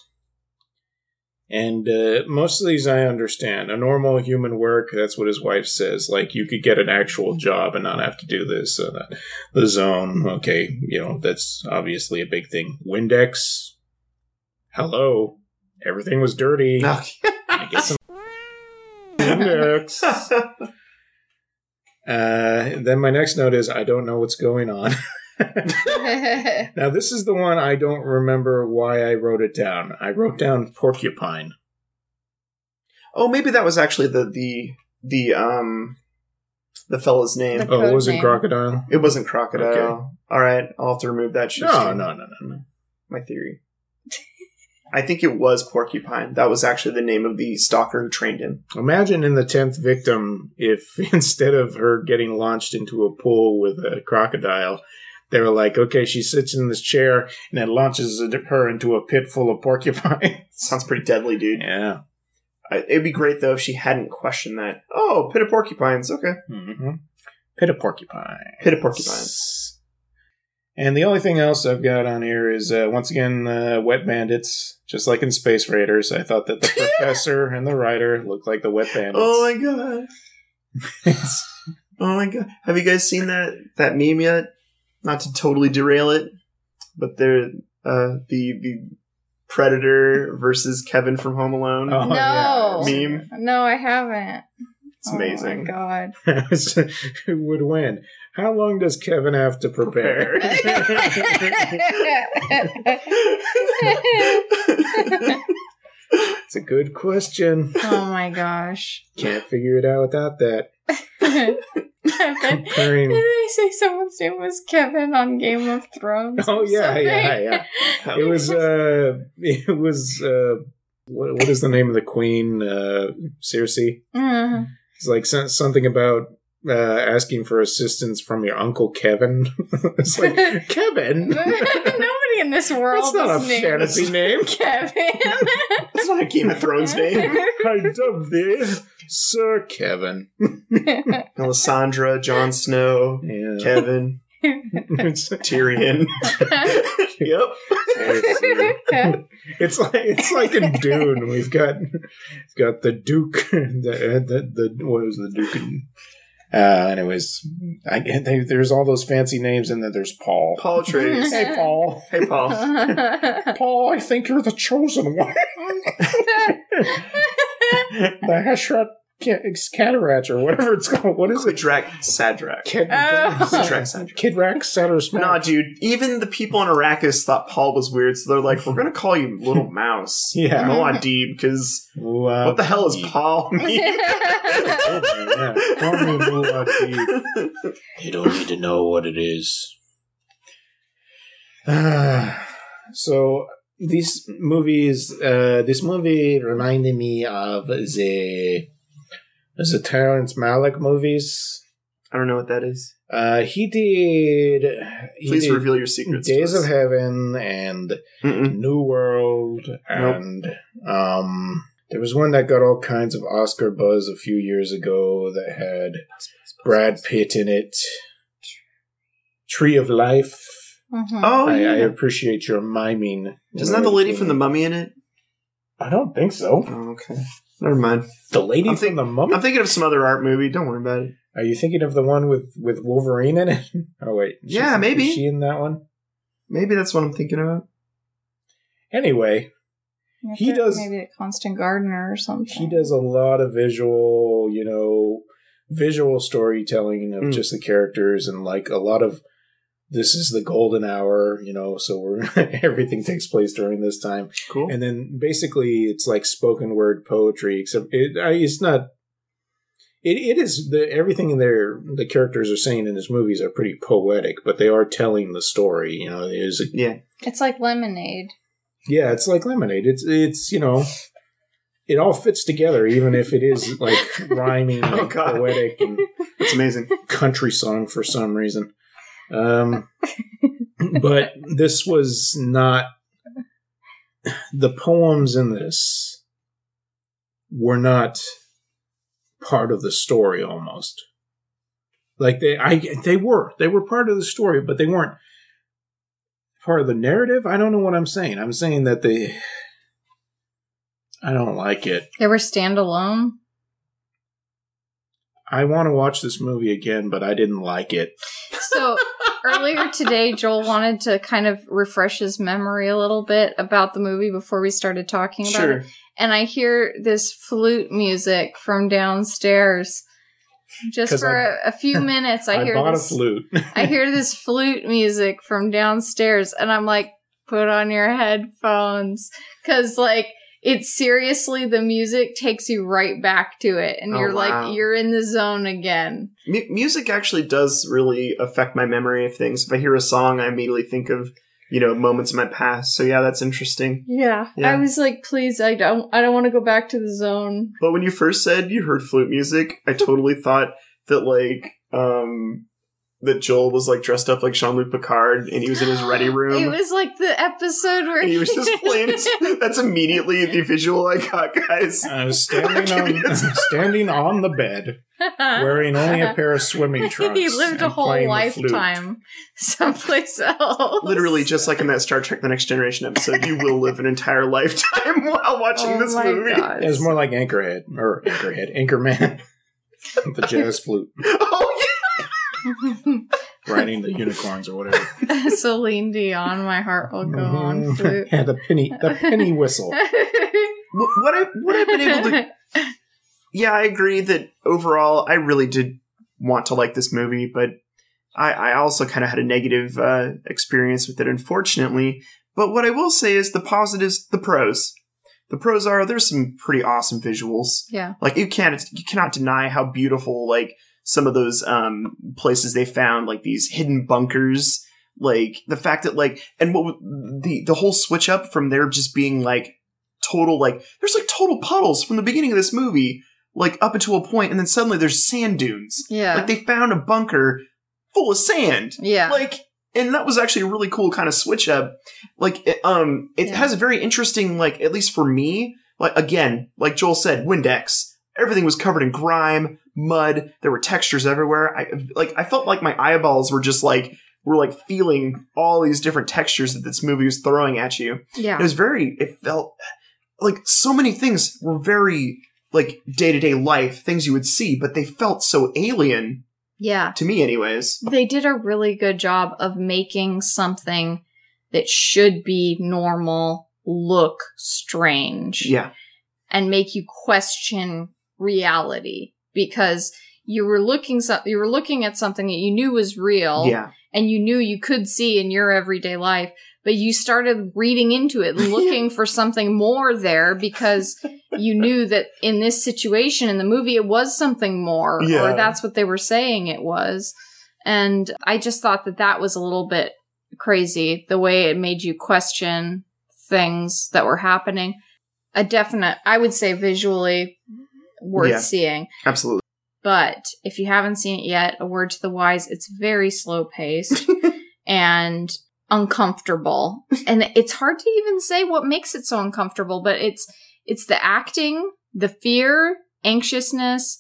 And uh, most of these I understand. A normal human work, that's what his wife says. Like, you could get an actual job and not have to do this. So that, the zone, okay, you know, that's obviously a big thing. Windex, hello. Everything was dirty. I get some Windex. [LAUGHS] Uh, then my next note is I don't know what's going on. [LAUGHS] [LAUGHS] now, this is the one I don't remember why I wrote it down. I wrote down porcupine. oh, maybe that was actually the the the um the fella's name. The- Oh, Code wasn't name. crocodile? It wasn't crocodile. Okay. All right, I'll have to remove that shit. No, no, no, no, no. My theory. I think it was porcupine. That was actually the name of the stalker who trained him. Imagine in the tenth victim if [LAUGHS] instead of her getting launched into a pool with a crocodile, they were like, okay, she sits in this chair and it launches her into a pit full of porcupines. [LAUGHS] Sounds pretty deadly, dude. yeah. It'd be great though if she hadn't questioned that. Oh, pit of porcupines. Okay, hmm Pit of porcupine. pit of porcupines. And the only thing else I've got on here is uh, once again uh, wet bandits, just like in Space Raiders. I thought that the [LAUGHS] professor and the writer looked like the wet bandits. Oh my god. Oh my god. Have you guys seen that that meme yet? Not to totally derail it, but they're uh the the Predator versus Kevin from Home Alone. Oh, no. yeah. Meme. No, I haven't. It's amazing. Oh my god. [LAUGHS] Who would win? How long does Kevin have to prepare? it's a good question. oh my gosh. Can't figure it out without that. Comparing. Did they say someone's name was Kevin on Game of Thrones? Oh or yeah, something? yeah, yeah. It was uh [LAUGHS] it was uh what what is the name of the queen? Uh Cersei. Mhm. It's like something about uh, asking for assistance from your uncle Kevin. [LAUGHS] it's like [LAUGHS] Kevin. [LAUGHS] Nobody in this world That's not a named fantasy name. Kevin. It's not a Game of Thrones name. I dub thee, Sir Kevin. Alessandra, Jon Snow, Yeah. Kevin, it's, Tyrion. yep. it's like it's like in Dune. We've got we've got the Duke, the the, the what was the Duke? And, uh, anyways, I, they, there's all those fancy names, and then there's Paul. Paul Atreides. [LAUGHS] Hey, Paul. Hey, Paul. [LAUGHS] Paul, I think you're the chosen one. [LAUGHS] the Heshrat Cataract or whatever it's called. What is it? Kidrak Sadrak. Kid, Oh. Kidrak Sadrak. Kidrak Satter Nah, dude. Even the people in Arrakis thought Paul was weird, so they're like, "We're gonna call you Little Mouse, [LAUGHS] Yeah. Muad'Dib, because What what the hell is Paul mean?" [LAUGHS] [LAUGHS] Yeah, call me Muad'Dib. You don't need to know what it is. [SIGHS] so these movies, uh, this movie reminded me of the the Terrence Malick movies. I don't know what that is. Uh, he did. He Please did reveal your secrets. to Days us. of Heaven and Mm-mm. New World, and um, there was one that got all kinds of Oscar buzz a few years ago that had Brad Pitt in it. Tree of Life. Mhm. Oh, I, yeah. I appreciate your miming. Doesn't have the lady from the Mummy in it? I don't think so. Oh, okay. Never mind. The lady I'm from the Mummy. I'm thinking of some other art movie. Don't worry about it. Are you thinking of the one with with Wolverine in it? [LAUGHS] Oh wait, Yeah, maybe. Is she in that one. Maybe that's what I'm thinking about. Anyway, he Maybe- does- maybe a Constant Gardener or something. he does a lot of visual, you know, visual storytelling of Mm. just the characters and like a lot of this is the golden hour, you know, so we're [LAUGHS] everything takes place during this time. Cool. And then basically it's like spoken word poetry except it I, it's not it, it is the everything in there the characters are saying in his movies are pretty poetic, but they are telling the story, you know, it is yeah. It's like Lemonade. yeah, it's like lemonade. It's it's you know, it all fits together, even if it is like rhyming, [LAUGHS] Oh, and God. poetic, and That's amazing. country song for some reason. Um, but this was not the poems in this were not part of the story almost. Like they i they were they were part of the story but they weren't part of the narrative? I don't know what i'm saying. I'm saying that they i don't like it. They were standalone. i want to watch this movie again but i didn't like it. So [LAUGHS] earlier today, Joel wanted to kind of refresh his memory a little bit about the movie before we started talking about Sure. it. And I hear this flute music from downstairs. Just for I- a a few [LAUGHS] minutes, I, i, hear this. flute [LAUGHS] I hear this flute music from downstairs, and I'm like, put on your headphones. Because, like, it's seriously, the music takes you right back to it, and Oh, you're wow. like, you're in the zone again. Mu- music actually does really affect my memory of things. If I hear a song, I immediately think of you know moments in my past. So yeah, that's interesting. Yeah. Yeah. I was like, please, I don't, I don't want to go back to the zone. But when you first said you heard flute music, I totally thought that like um that Joel was like dressed up like Jean Luc Picard and he was in his ready [GASPS] room. It was like the episode where and he was just playing. His, [LAUGHS] [LAUGHS] that's immediately the visual I got, guys. I was standing [LAUGHS] on standing on the bed, wearing only a pair of swimming trunks. he lived a whole playing the flute. lifetime someplace else. Literally, just like in that Star Trek: The Next Generation episode, you will live an entire lifetime while watching oh this my movie. God. It was more like Anchorhead or Anchorhead, Anchorman, the jazz flute, Oh yeah. [LAUGHS] riding the unicorns or whatever. [LAUGHS] Celine Dion, my heart will go on Mhm. flute. [LAUGHS] yeah, the penny, the penny whistle. Wh- What I what I've been able to yeah, I agree that overall I really did want to like this movie, but I, I also kind of had a negative uh, experience with it, unfortunately. But what I will say is the positives, the pros. The pros are there's some pretty awesome visuals. yeah. Like you can't you cannot deny how beautiful like some of those um places they found like these hidden bunkers like the fact that like and what the the whole switch up from there just being like total like there's like total puddles from the beginning of this movie like up until a point, and then suddenly there's sand dunes. Yeah. Like they found a bunker full of sand. yeah. Like, and that was actually a really cool kind of switch up. Like, it, um, it Yeah. has a very interesting, like, at least for me, like again, like Joel said, Windex. Everything was covered in grime, mud. There were textures everywhere. I like. I felt like my eyeballs were just like were like feeling all these different textures that this movie was throwing at you. yeah. It was very. It felt like so many things were very like day to day life things you would see, but they felt so alien yeah. to me, anyways. They did a really good job of making something that should be normal look strange. Yeah. and make you question reality because you were looking so- you were looking at something that you knew was real Yeah. and you knew you could see in your everyday life but you started reading into it [LAUGHS] looking for something more there because you [LAUGHS] knew that in this situation in the movie it was something more Yeah. or that's what they were saying it was and i just thought that that was a little bit crazy the way it made you question things that were happening a definite i would say visually worth Yeah. seeing Absolutely. but if you haven't seen it yet, a word to the wise, it's very slow paced [LAUGHS] and uncomfortable. and it's hard to even say what makes it so uncomfortable, but it's it's the acting, the fear, anxiousness,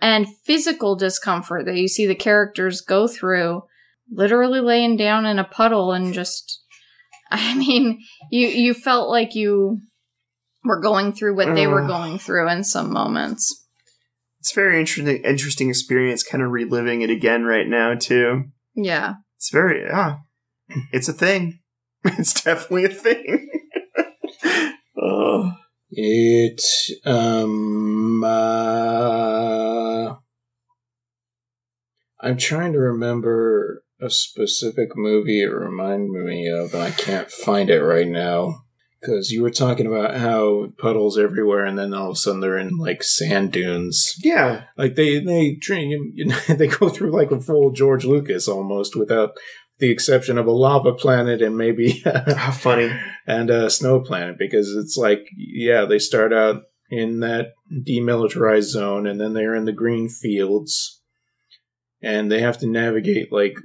and physical discomfort that you see the characters go through literally laying down in a puddle and just [LAUGHS] I mean, you you felt like you were going through what they were going through in some moments. It's very interesting interesting experience kind of reliving it again right now too. Yeah. It's very yeah. It's a thing. [LAUGHS] It's definitely a thing. [LAUGHS] oh. It um uh, I'm trying to remember a specific movie it reminded me of, and I can't find it right now. Because you were talking about how puddles everywhere, and then all of a sudden they're in like sand dunes. Yeah. Like they they train you, you know, [LAUGHS] they go through like a full George Lucas almost, without the exception of a lava planet and maybe [LAUGHS] How funny. and a Snow Planet because it's like, yeah, they start out in that demilitarized zone and then they're in the green fields and they have to navigate like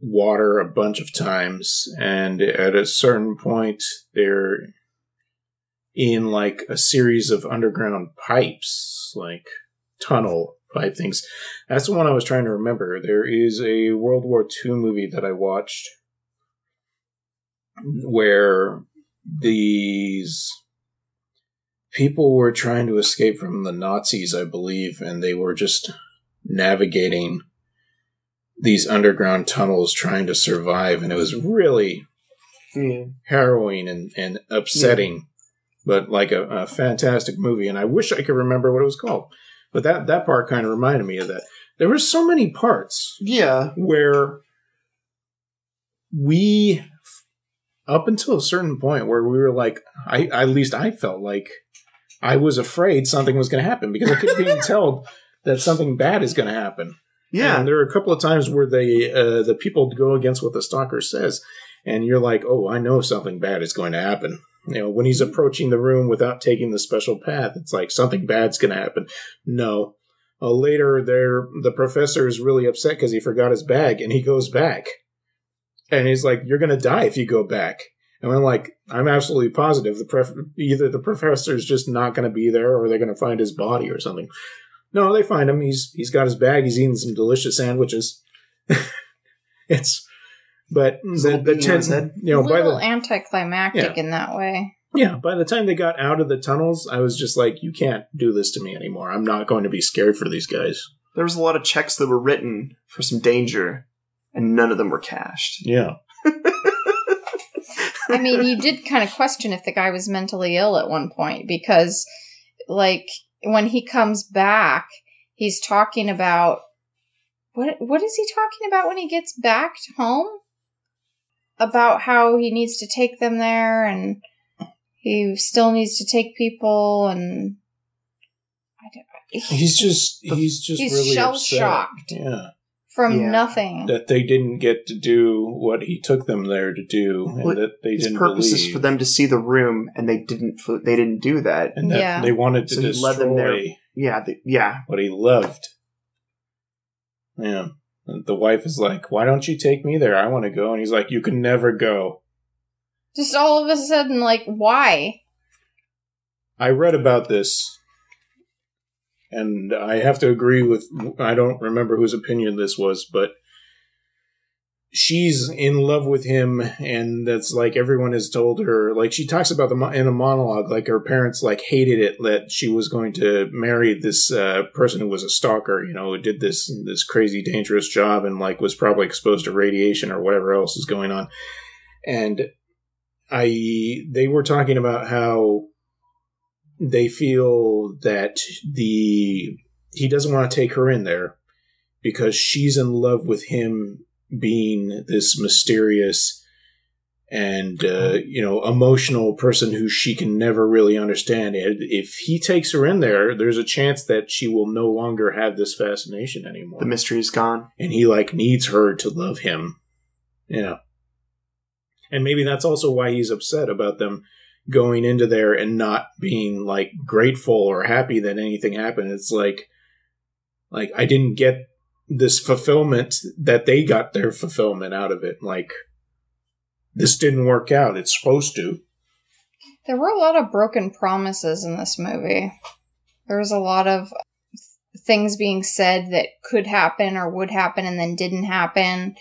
water a bunch of times. And at a certain point, they're in like a series of underground pipes, like tunnel pipe things. That's the one I was trying to remember. There is a World War II movie that I watched where these people were trying to escape from the Nazis, I believe, and they were just navigating these underground tunnels trying to survive, and it was really Yeah. harrowing and, and upsetting, but like a, a fantastic movie. And I wish I could remember what it was called. But that, that part kind of reminded me of that. There were so many parts Yeah. where we up until a certain point where we were like I at least I felt like I was afraid something was going to happen because I kept being told that something bad is going to happen. Yeah. And there are a couple of times where they uh, the people go against what the stalker says, and you're like, "Oh, I know something bad is going to happen." You know, when he's approaching the room without taking the special path, it's like something bad's going to happen. No. Uh, later, there the professor is really upset because he forgot his bag, and he goes back, and he's like, "You're going to die if you go back." And I'm like, I'm absolutely positive the pref- either the professor is just not going to be there, or they're going to find his body or something. No, they find him. He's he's got his bag. He's eating some delicious sandwiches. [LAUGHS] it's but hmm, the, little the beanie ten, you know a by little the anticlimactic in that way. yeah by the time they got out of the tunnels, I was just like, you can't do this to me anymore. I'm not going to be scared for these guys. There was a lot of checks that were written for some danger, and none of them were cashed. Yeah, I mean, you did kind of question if the guy was mentally ill at one point because, like, when he comes back, he's talking about what? What is he talking about when he gets back home? About how he needs to take them there, and he still needs to take people, and I don't, he's just he's just He's really shell-shocked. Yeah, from Yeah. nothing. that they didn't get to do what he took them there to do, and Well, that they His didn't purpose is for them to see the room, and they didn't. They didn't do that. and that Yeah. they wanted to So he led them there. destroy yeah, the, yeah. what he loved. Yeah. And the wife is like, Why don't you take me there? I want to go. And he's like, You can never go. Just all of a sudden, like, why? I read about this, and I have to agree with. I don't remember whose opinion this was, but she's in love with him, and that's like everyone has told her. Like she talks about the in the monologue, like her parents like hated it that she was going to marry this uh, person who was a stalker. You know, who did this this crazy dangerous job and like was probably exposed to radiation or whatever else is going on, and. I they were talking about how they feel that the he doesn't want to take her in there because she's in love with him being this mysterious and uh, you know emotional person who she can never really understand. And if he takes her in there there's a chance that she will no longer have this fascination anymore. The mystery is gone. and he like needs her to love him. Yeah. And maybe that's also why he's upset about them going into there and not being like grateful or happy that anything happened it's like like i didn't get this fulfillment that they got their fulfillment out of it like this didn't work out it's supposed to There were a lot of broken promises in this movie. There was a lot of things being said that could happen or would happen and then didn't happen.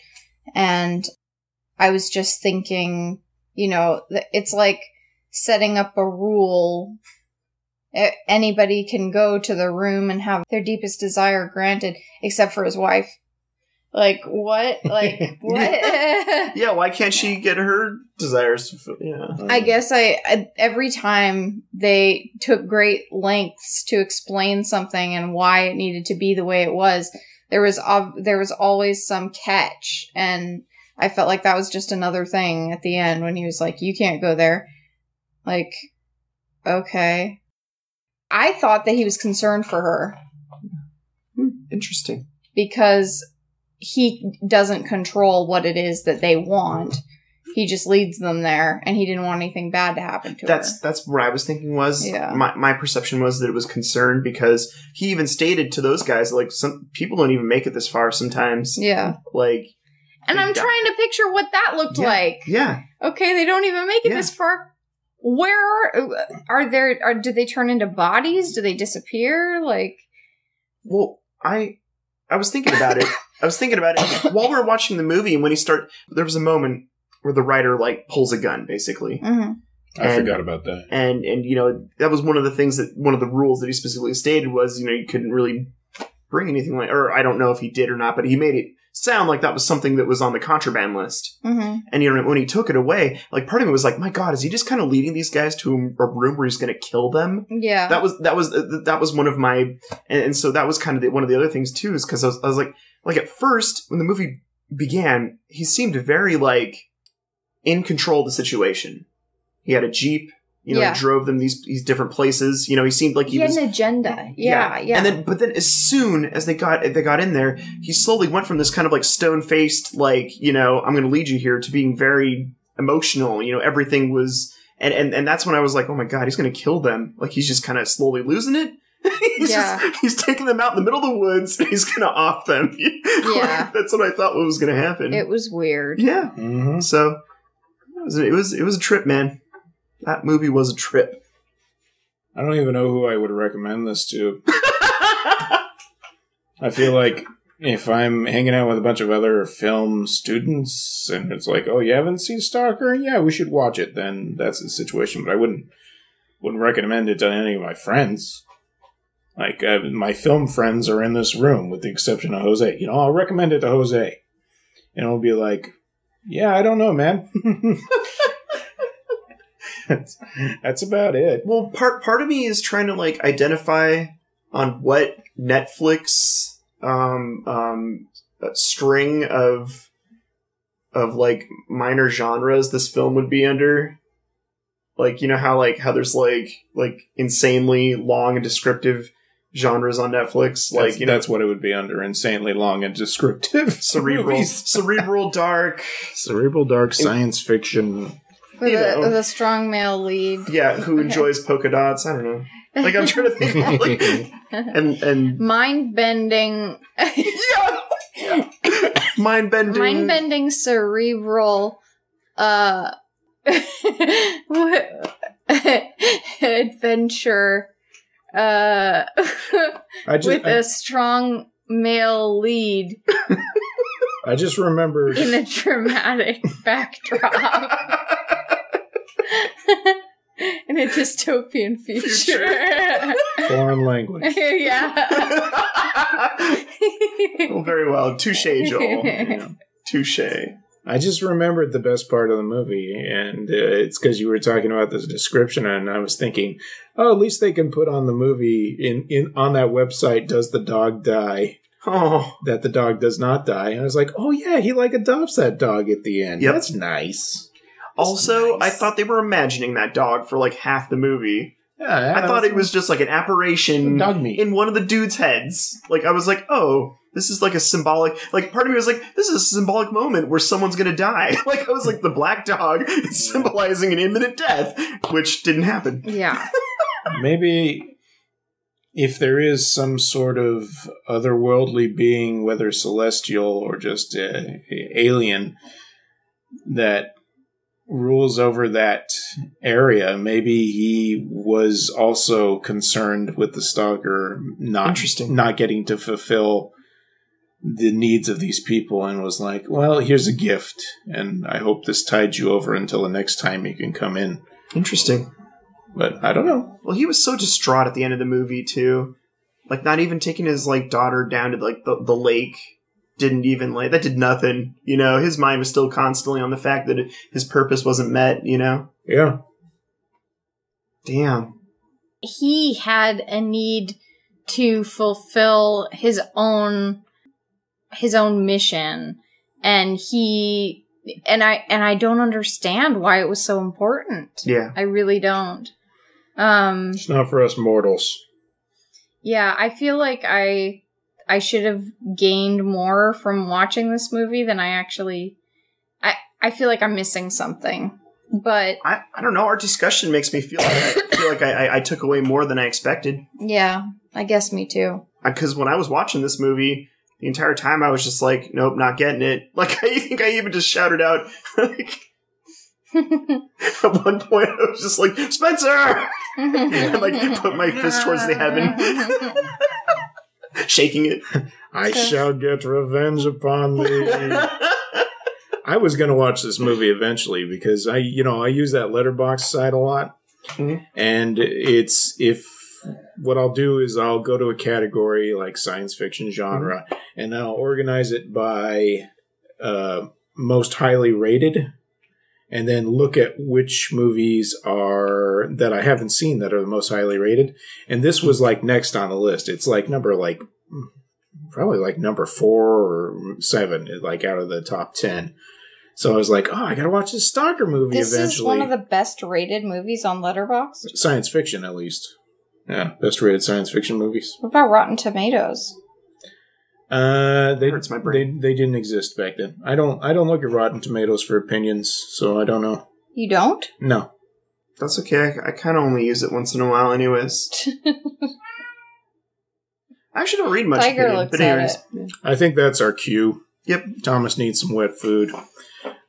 And I was just thinking, you know, it's like setting up a rule. Anybody can go to the room and have their deepest desire granted, except for his wife. Like, what? [LAUGHS] Like, what? Yeah, why can't she get her desires fulfilled? Yeah. I guess I, I every time they took great lengths to explain something and why it needed to be the way it was, there was ob- there was always some catch, and I felt like that was just another thing at the end when he was like, "You can't go there." Like, okay, I thought that he was concerned for her Hmm, interesting. because he doesn't control what it is that they want. He just leads them there, and he didn't want anything bad to happen to That's her. that's what I was thinking was Yeah. my my perception was that it was concerned because he even stated to those guys like some people don't even make it this far sometimes. Yeah. Like And I'm Yeah. trying to picture what that looked Yeah. like. yeah. Okay, they don't even make it Yeah. this far. Where are, are there? Are do they turn into bodies? Do they disappear? Like, Well, I I was thinking about it. I was thinking about it [COUGHS] while we were watching the movie and when he start there was a moment where the writer like pulls a gun basically. mhm. i and- forgot about that and and you know that was one of the things that one of the rules that he specifically stated was you know you couldn't really bring anything like or I don't know if he did or not, but he made it sound like that was something that was on the contraband list. Mhm. And you know when he took it away, like part of me was like, my God, is he just kind of leading these guys to a room where he's going to kill them? Yeah. That was that was uh, that was one of my and, so that was kind of the, one of the other things too is because I was, I was like like at first when the movie began, he seemed very like in control of the situation. He had a jeep. You know, Yeah. drove them these these different places. You know, he seemed like he, he had was an agenda. Yeah, yeah. and then, but then, as soon as they got they got in there, he slowly went from this kind of like stone faced, like you know, I'm going to lead you here, to being very emotional. You know, everything was, and and and that's when I was like, oh my god, he's going to kill them. Like he's just kind of slowly losing it. [LAUGHS] he's Yeah. just he's taking them out in the middle of the woods. and He's going to off them. [LAUGHS] Yeah. [LAUGHS] that's what I thought was going to happen. it was weird. yeah. mm-hmm. So it was, it was it was a trip, man. That movie was a trip. i don't even know who i would recommend this to [LAUGHS] I feel like if I'm hanging out with a bunch of other film students and it's like, oh, you haven't seen Stalker? Yeah, we should watch it. Then that's the situation. But I wouldn't wouldn't recommend it to any of my friends. Like uh, my film friends are in this room, with the exception of Jose. You know, I'll recommend it to Jose, and it'll be like, yeah, I don't know, man. [LAUGHS] that's, that's about it. Well, part part of me is trying to like identify on what Netflix um um uh, string of of like minor genres this film would be under. Like you know how like how there's like like insanely long and descriptive genres on Netflix, like Like you know that's what it would be under insanely long and descriptive cerebral [LAUGHS] cerebral dark. cerebral dark science fiction. With, You a, know. with a strong male lead. Yeah, who enjoys polka dots? I don't know. Like I'm trying to think, of, like, [LAUGHS] and and mind bending, yeah, mind bending, mind bending cerebral, uh, adventure, uh, just with I, a strong male lead [LAUGHS] I just remember in a dramatic backdrop. [LAUGHS] [LAUGHS] in a dystopian future. [LAUGHS] foreign language. yeah. [LAUGHS] oh, very well. Touche, Joel. Touche. I just remembered the best part of the movie, and uh, it's because you were talking about this description, and I was thinking, oh, at least they can put on the movie in, in on that website. Does the dog die? Oh, That the dog does not die, and I was like, oh yeah, he like adopts that dog at the end. Yep. That's nice. Also, I thought they were imagining that dog for like half the movie. Yeah, I thought it was just like an apparition dog meat. in one of the dudes' heads. Like I was like, oh, this is like a symbolic. Like part of me was like, this is a symbolic moment where someone's gonna die. [LAUGHS] Like I was like, the black dog is symbolizing an imminent death, which didn't happen. yeah. [LAUGHS] Maybe if there is some sort of otherworldly being, whether celestial or just uh, alien, that rules over that area, maybe he was also concerned with the stalker not not getting to fulfill the needs of these people and was like, well, here's a gift, and I hope this tides you over until the next time you can come in. Interesting. But I don't know. Well, he was so distraught at the end of the movie too. Like not even taking his like daughter down to like the, the lake didn't even like that did nothing. You know, his mind was still constantly on the fact that his purpose wasn't met, you know. Yeah. Damn. He had a need to fulfill his own his own mission and he and I and I don't understand why it was so important. Yeah. I really don't. Um It's not for us mortals. Yeah, I feel like I I should have gained more from watching this movie than I actually I I feel like I'm missing something. But I, I don't know. Our discussion makes me feel like I feel like I, I, I took away more than I expected. yeah, I guess me too. Because when I was watching this movie, the entire time I was just like, nope, not getting it. [LAUGHS] Like I think I even just shouted out. [LAUGHS] Like, [LAUGHS] at one point, I was just like, Spencer, and like put my fist towards the heaven, [LAUGHS] shaking it. I shall get revenge upon thee. [LAUGHS] I was going to watch this movie eventually because I, you know, I use that Letterboxd site a lot. Mhm. And it's if what I'll do is I'll go to a category like science fiction genre and I'll organize it by uh, most highly rated and then look at which movies are that I haven't seen that are the most highly rated. And this was like next on the list. It's like number like probably like number four or seven, like out of the top ten. So I was like, oh, I gotta watch this Stalker movie this eventually. is one of the best rated movies on Letterboxd. science fiction, at least. Yeah, best rated science fiction movies. What about Rotten Tomatoes? Uh, they Hurts my they brain. they didn't exist back then. I don't I don't look at Rotten Tomatoes for opinions, so I don't know. You don't? No, That's okay. I, I kind of only use it once in a while, anyways. [LAUGHS] I actually don't read much. Tiger opinion, looks but at it. I think that's our cue. Yep. Thomas needs some wet food.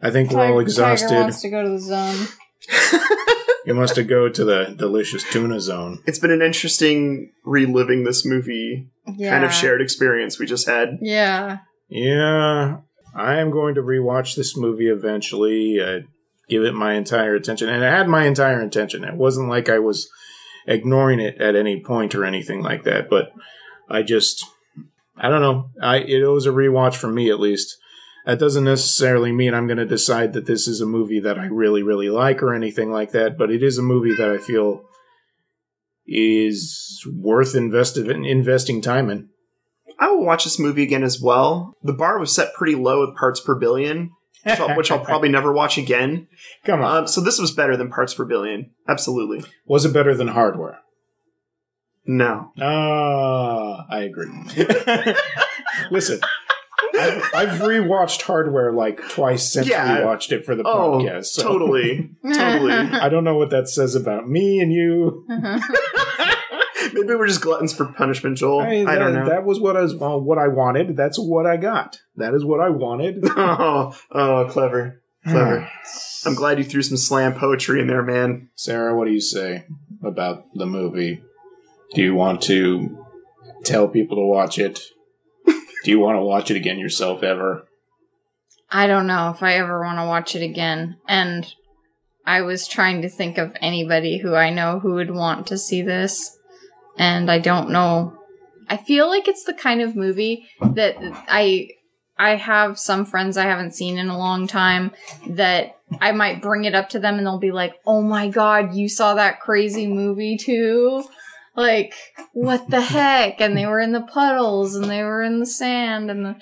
I think we're all exhausted. Tiger wants to go to the zone. [LAUGHS] You must have go to the delicious tuna zone. It's been an interesting reliving this movie Yeah. kind of shared experience we just had. Yeah. Yeah, I am going to rewatch this movie eventually. I give it my entire attention, and it had my entire attention. It wasn't like I was ignoring it at any point or anything like that. But I just, I don't know. I it was a rewatch for me at least. That doesn't necessarily mean I'm going to decide that this is a movie that I really, really like or anything like that. But it is a movie that I feel is worth invested in, investing time in. I will watch this movie again as well. The bar was set pretty low with parts per billion, which I'll, which I'll probably [LAUGHS] never watch again. come on. Um, so this was better than parts per billion. Absolutely. Was it better than hardware? No. Ah, I agree. [LAUGHS] Listen, I've, I've rewatched Hardware like twice since Yeah. we watched it for the Oh, podcast. So totally. [LAUGHS] Totally. I don't know what that says about me and you. [LAUGHS] Maybe we're just gluttons for punishment, Joel. I, I, don't that, know. That was what I was well, what I wanted. That's what I got. That is what I wanted. [LAUGHS] oh, oh, clever, clever. [SIGHS] I'm glad you threw some slam poetry in there, man. Sarah, what do you say about the movie? Do you want to tell people to watch it? Do you want to watch it again yourself ever? I don't know if I ever want to watch it again. And I was trying to think of anybody who I know who would want to see this. And I don't know. I feel like it's the kind of movie that I I have some friends I haven't seen in a long time that I might bring it up to them and they'll be like, "Oh my god, you saw that crazy movie too?" Like, what the heck? And they were in the puddles and they were in the sand and the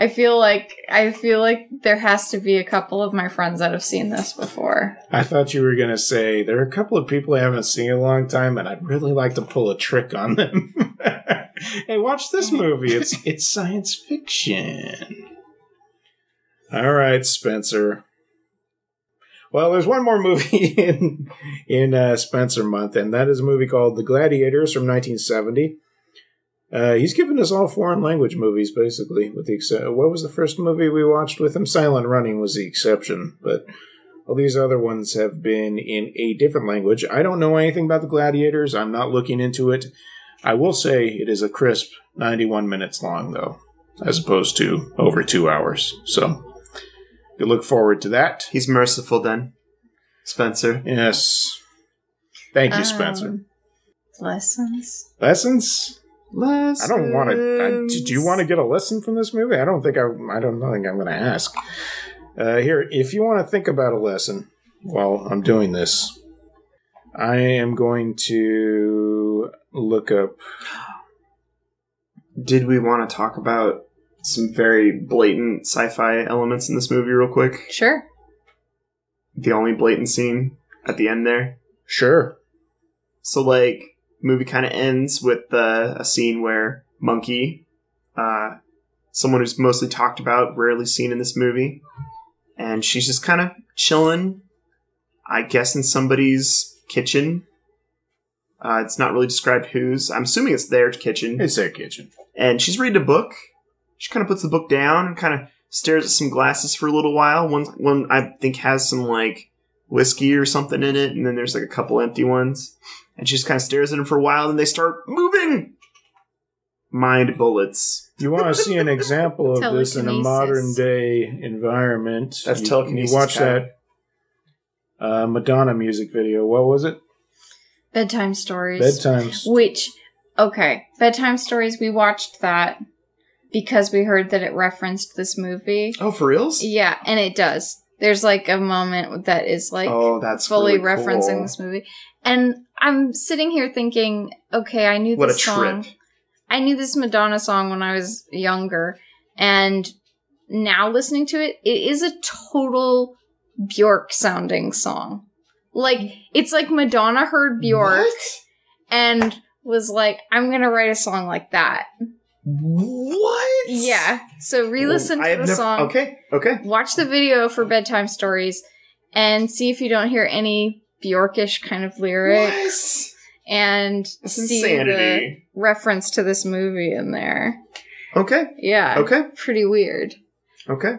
I feel like I feel like there has to be a couple of my friends that have seen this before. I thought you were going to say there are a couple of people I haven't seen in a long time, and I'd really like to pull a trick on them. [LAUGHS] hey, watch this movie. It's it's science fiction. All right, Spencer. Well, there's one more movie [LAUGHS] in in uh, Spencer month, and that is a movie called The Gladiators from 1970. Uh, he's given us all foreign language movies, basically. With the exce- what was the first movie we watched with him? Silent Running was the exception, but all these other ones have been in a different language. I don't know anything about the Gladiators. I'm not looking into it. I will say it is a crisp 91 minutes long, though, as opposed to over two hours. So, you look forward to that. He's merciful then, Spencer. Yes. Thank you, Spencer. Um, lessons. Lessons? Lessons. I don't want to. Do you want to get a lesson from this movie? I don't think I. I don't think I'm going to ask. Uh, here, if you want to think about a lesson while I'm doing this, I am going to look up. Did we want to talk about some very blatant sci-fi elements in this movie real quick? Sure. The only blatant scene at the end there. Sure. So like movie kind of ends with uh, a scene where Monkey, uh, someone who's mostly talked about, rarely seen in this movie, and she's just kind of chilling, I guess, in somebody's kitchen. Uh, it's not really described whose. I'm assuming it's their kitchen. It's their kitchen. and she's reading a book. She kind of puts the book down and kind of stares at some glasses for a little while. One, one I think has some like whiskey or something in it, and then there's like a couple empty ones. And she just kind of stares at them for a while, and they start moving. Mind bullets. You want to see an example of [LAUGHS] this in a modern day environment? That's you, telekinesis, You watch Kyle. that uh, Madonna music video. What was it? Bedtime stories. Bedtime. Which, okay, bedtime stories. We watched that because we heard that it referenced this movie. Oh, for reals? Yeah, and it does. There's like a moment that is like oh, that's fully really referencing cool. this movie, and I'm sitting here thinking, okay, I knew What a this song. trip! I knew this Madonna song when I was younger, and now listening to it, it is a total Bjork sounding song. Like it's like Madonna heard Bjork What? and was like, "I'm gonna write a song like that." What? Yeah. So re-listen oh, I to the never- song. Okay, okay. Watch the video for bedtime stories, and see if you don't hear any Bjorkish kind of lyrics, and That's see the insanity. reference to this movie in there. Okay, Yeah. okay, Pretty weird. okay.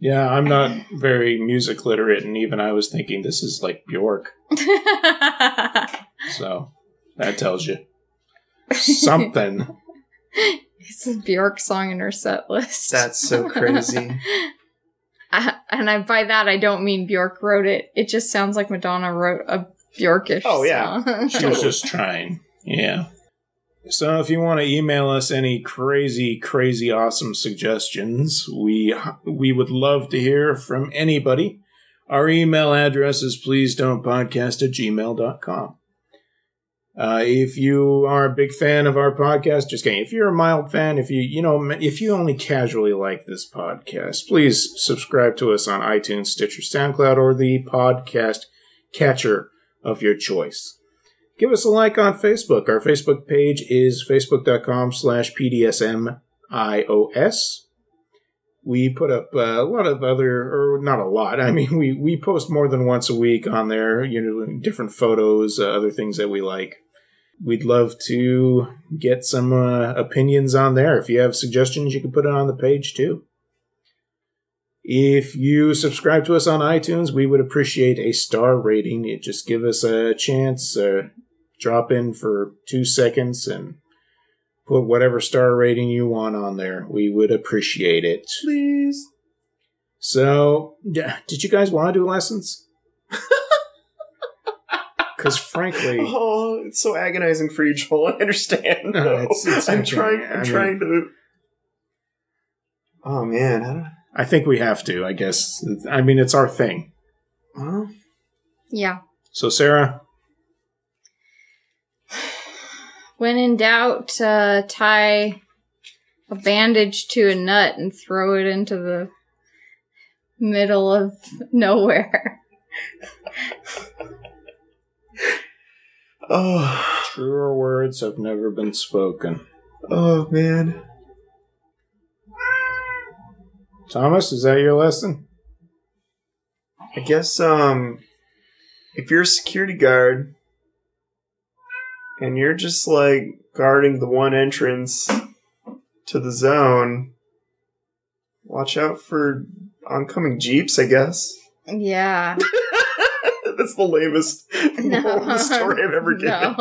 Yeah, I'm not very music literate, and even I was thinking this is like Bjork. [LAUGHS] So that tells you something. [LAUGHS] it's a Bjork song in her set list. That's so crazy. [LAUGHS] I, and I, by that, I don't mean Bjork wrote it. It just sounds like Madonna wrote a Bjorkish Oh, yeah. song. She was just trying. Yeah. So if you want to email us any crazy, crazy, awesome suggestions, we we would love to hear from anybody. Our email address is please don't podcast at gmail.com. Uh, if you are a big fan of our podcast, just kidding. If you're a mild fan, if you you know if you only casually like this podcast, please subscribe to us on iTunes, Stitcher, SoundCloud, or the podcast catcher of your choice. Give us a like on Facebook. Our Facebook page is facebook.com slash pdsmios. We put up a lot of other, or not a lot. I mean, we, we post more than once a week on there, you know, different photos, uh, other things that we like. We'd love to get some uh, opinions on there. If you have suggestions, you can put it on the page too. If you subscribe to us on iTunes, we would appreciate a star rating. It just give us a chance. Uh, drop in for two seconds and put whatever star rating you want on there. We would appreciate it. Please. So, yeah, did you guys want to do lessons? [LAUGHS] Because frankly, [LAUGHS] Oh, it's so agonizing for you, Joel. [LAUGHS] I understand. No, it's- it's I'm okay. trying. I I'm mean- trying to. Oh man, I don't. I think we have to. I guess. I mean, it's our thing. Well, Yeah. So, Sarah, When in doubt, uh, tie a bandage to a nut and throw it into the middle of nowhere. [LAUGHS] oh, truer words have never been spoken. oh man. Thomas, is that your lesson? I guess um, if you're a security guard and you're just like guarding the one entrance to the zone, watch out for oncoming jeeps. I guess. Yeah. [LAUGHS] [LAUGHS] That's the lamest [LAUGHS] No. the story I've ever [LAUGHS] given. No.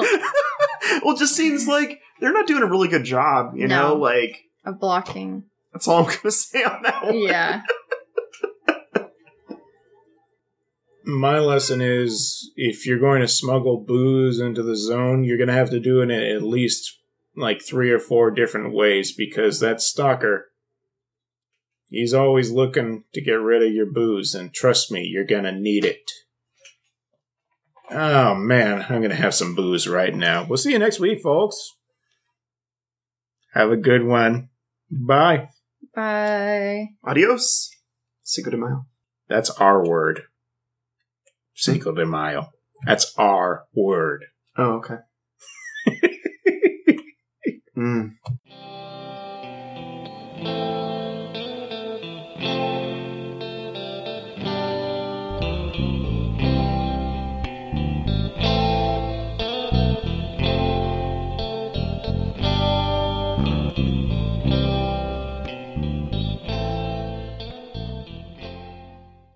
well, it just seems like they're not doing a really good job. You know, like Of blocking. that's all I'm gonna say on that one. Yeah. My lesson is if you're going to smuggle booze into the zone, you're going to have to do it in at least like three or four different ways because that stalker, he's always looking to get rid of your booze, and trust me, you're going to need it. Oh man, I'm going to have some booze right now. We'll see you next week, folks. Have a good one. Bye. Bye. Adios. Cinco de Mayo. That's our word. Cinco de Mayo. That's our word. Oh, okay. [LAUGHS] mm.